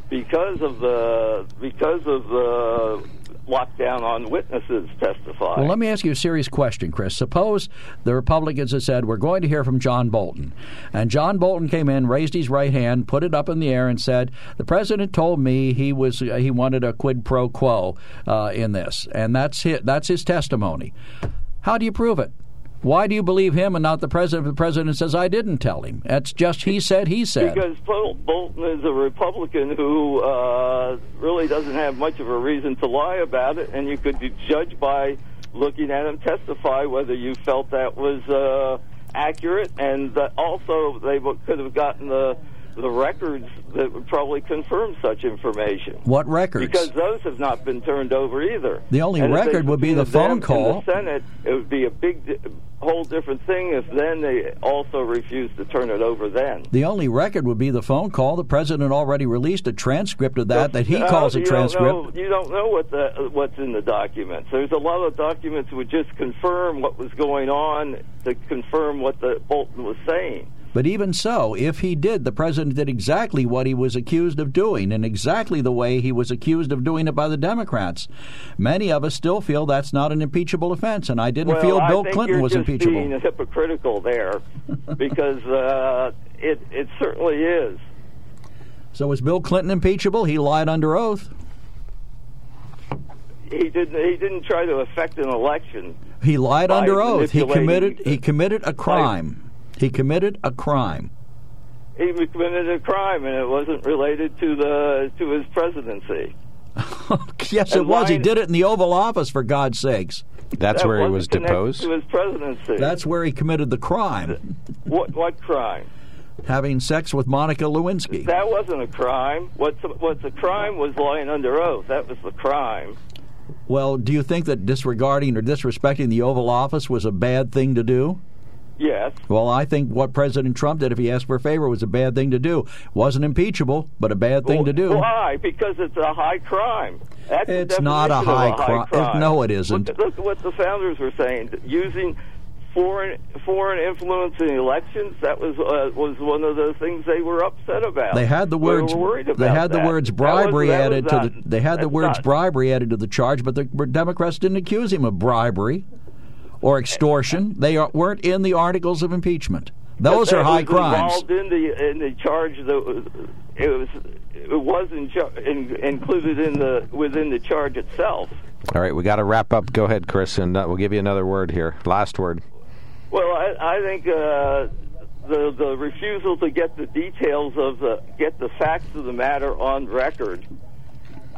because of the because of the lockdown on witnesses testifying. Well, let me ask you a serious question, Chris. Suppose the Republicans had said, We're going to hear from John Bolton. And John Bolton came in, raised his right hand, put it up in the air, and said, The president told me he was uh, he wanted a quid pro quo uh, in this. And that's his, that's his testimony. How do you prove it? Why do you believe him and not the president? The president says, I didn't tell him. That's just he said, he said. Because Bolton is a Republican who uh, really doesn't have much of a reason to lie about it, and you could judge by looking at him testify whether you felt that was uh, accurate, and that also they could have gotten the the records that would probably confirm such information. What records? Because those have not been turned over either. The only and record would be the phone call. The Senate, it would be a big, whole different thing if then they also refused to turn it over. Then the only record would be the phone call. The president already released a transcript of that that he no, calls a transcript. Don't know, you don't know what the what's in the documents. There's a lot of documents that would just confirm what was going on to confirm what the Bolton was saying. But even so, if he did, the president did exactly what he was accused of doing, and exactly the way he was accused of doing it by the Democrats. Many of us still feel that's not an impeachable offense, and I didn't well, feel Bill Clinton was impeachable. Being hypocritical there, because uh, it it certainly is. So was Bill Clinton impeachable? He lied under oath. He didn't. He didn't try to affect an election. He lied under oath. He committed. He committed a crime. He committed a crime. He committed a crime, and it wasn't related to the to his presidency. yes, and it was. lying, he did it in the Oval Office, for God's sakes. That's that where he was deposed. To his presidency. That's where he committed the crime. What what crime? Having sex with Monica Lewinsky. That wasn't a crime. What's what's a crime was lying under oath. That was the crime. Well, do you think that disregarding or disrespecting the Oval Office was a bad thing to do? Yes. Well, I think what President Trump did, if he asked for a favor, was a bad thing to do. Wasn't impeachable, but a bad thing well, to do. Why? Because it's a high crime. That's it's not a high, a high cri- crime. no, it isn't. Look, look at what the founders were saying. Using foreign foreign influence in elections that was uh, was one of the things they were upset about. They had the words. they had the that. words bribery was, added was to not, the. They had the words not. bribery added to the charge, but the Democrats didn't accuse him of bribery or extortion. They are, weren't in the articles of impeachment. Those are high was crimes. Involved in the in the charge that was, it was it was in, in, included in the within the charge itself. All right, we got to wrap up. Go ahead, Chris, and uh, we'll give you another word here. Last word. Well, I, I think uh, the the refusal to get the details of the get the facts of the matter on record.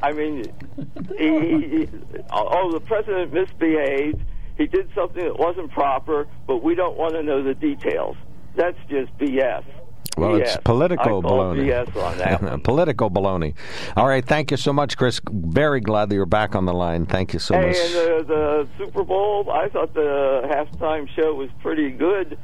I mean, he, he, oh, the president misbehaved. He did something that wasn't proper, but we don't want to know the details. That's just BS. Well, BS. it's political I call baloney. BS on that. political baloney. All right, thank you so much, Chris. Very glad that you're back on the line. Thank you so hey, much. and the, the Super Bowl, I thought the halftime show was pretty good.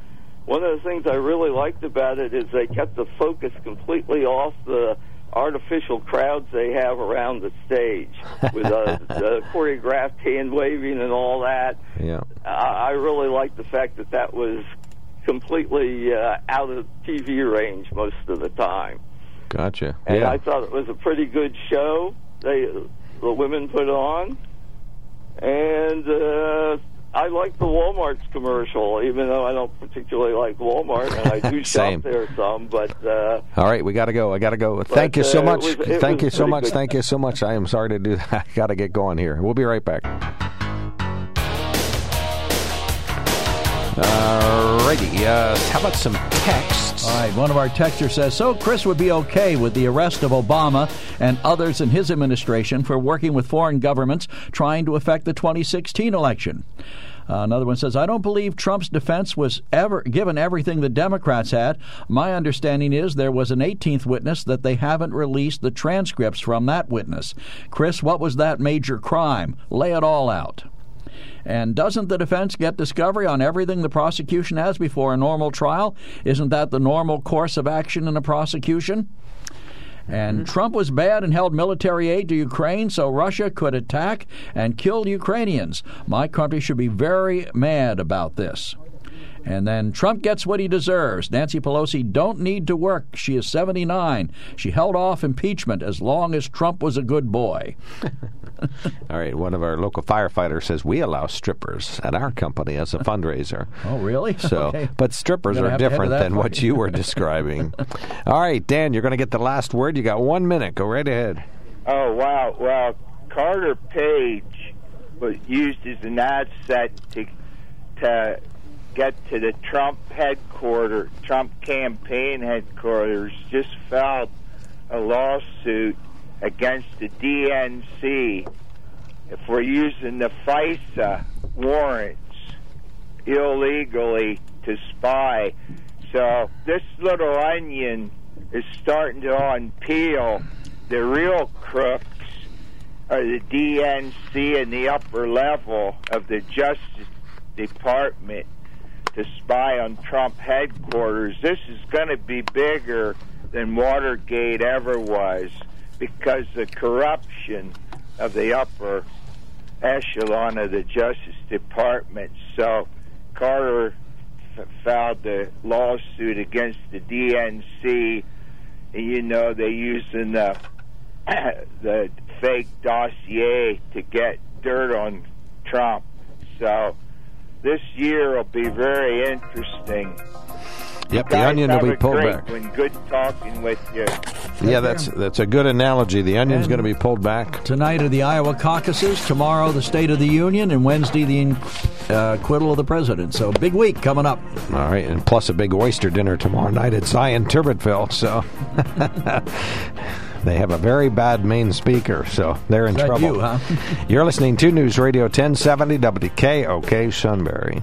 One of the things I really liked about it is they kept the focus completely off the artificial crowds they have around the stage with uh, the choreographed hand waving and all that. Yeah, I, I really like the fact that that was completely uh, out of TV range most of the time. Gotcha. And yeah. I thought it was a pretty good show. They the women put on, and uh, I like the Walmart's commercial, even though I don't particularly like Walmart, and I do shop there some. But uh, All right, we got to go. I got to go. Thank you so uh, it much. was- it Thank you so much. good. Thank you so much. I am sorry to do that. I got to get going here. We'll be right back. Alrighty. Uh, how about some texts? All right, one of our texters says So Chris would be okay with the arrest of Obama and others in his administration for working with foreign governments trying to affect the 2016 election. Uh, another one says, I don't believe Trump's defense was ever given everything the Democrats had. My understanding is there was an 18th witness that they haven't released the transcripts from that witness. Chris, what was that major crime? Lay it all out. And doesn't the defense get discovery on everything the prosecution has before a normal trial? Isn't that the normal course of action in a prosecution? And mm-hmm. Trump was bad and held military aid to Ukraine so Russia could attack and kill Ukrainians. My country should be very mad about this. And then Trump gets what he deserves. Nancy Pelosi don't need to work. She is 79. She held off impeachment as long as Trump was a good boy. All right, one of our local firefighters says we allow strippers at our company as a fundraiser. Oh, really? So, okay. but strippers are different than what you were describing. All right, Dan, you're going to get the last word. You got one minute. Go right ahead. Oh wow! Well, Carter Page was used as an asset to to get to the Trump headquarters, Trump campaign headquarters, just filed a lawsuit against the DNC for using the FISA warrants illegally to spy. So this little onion is starting to unpeel. The real crooks are the DNC and the upper level of the Justice Department to spy on Trump headquarters. This is going to be bigger than Watergate ever was because the corruption of the upper echelon of the Justice Department. So Carter filed the lawsuit against the DNC. You know, they're using the, the fake dossier to get dirt on Trump. So this year will be very interesting. Yep, the onion will be pulled back. When good talking with you. Yeah, that's that's a good analogy. The onion's going to be pulled back. Tonight are the Iowa caucuses. Tomorrow, the State of the Union, and Wednesday, the uh, acquittal of the president. So, big week coming up. All right, and plus a big oyster dinner tomorrow night at Zion Turbotville. So. They have a very bad main speaker, so they're in trouble. You, huh? You're listening to News Radio 1070 WKOK Sunbury.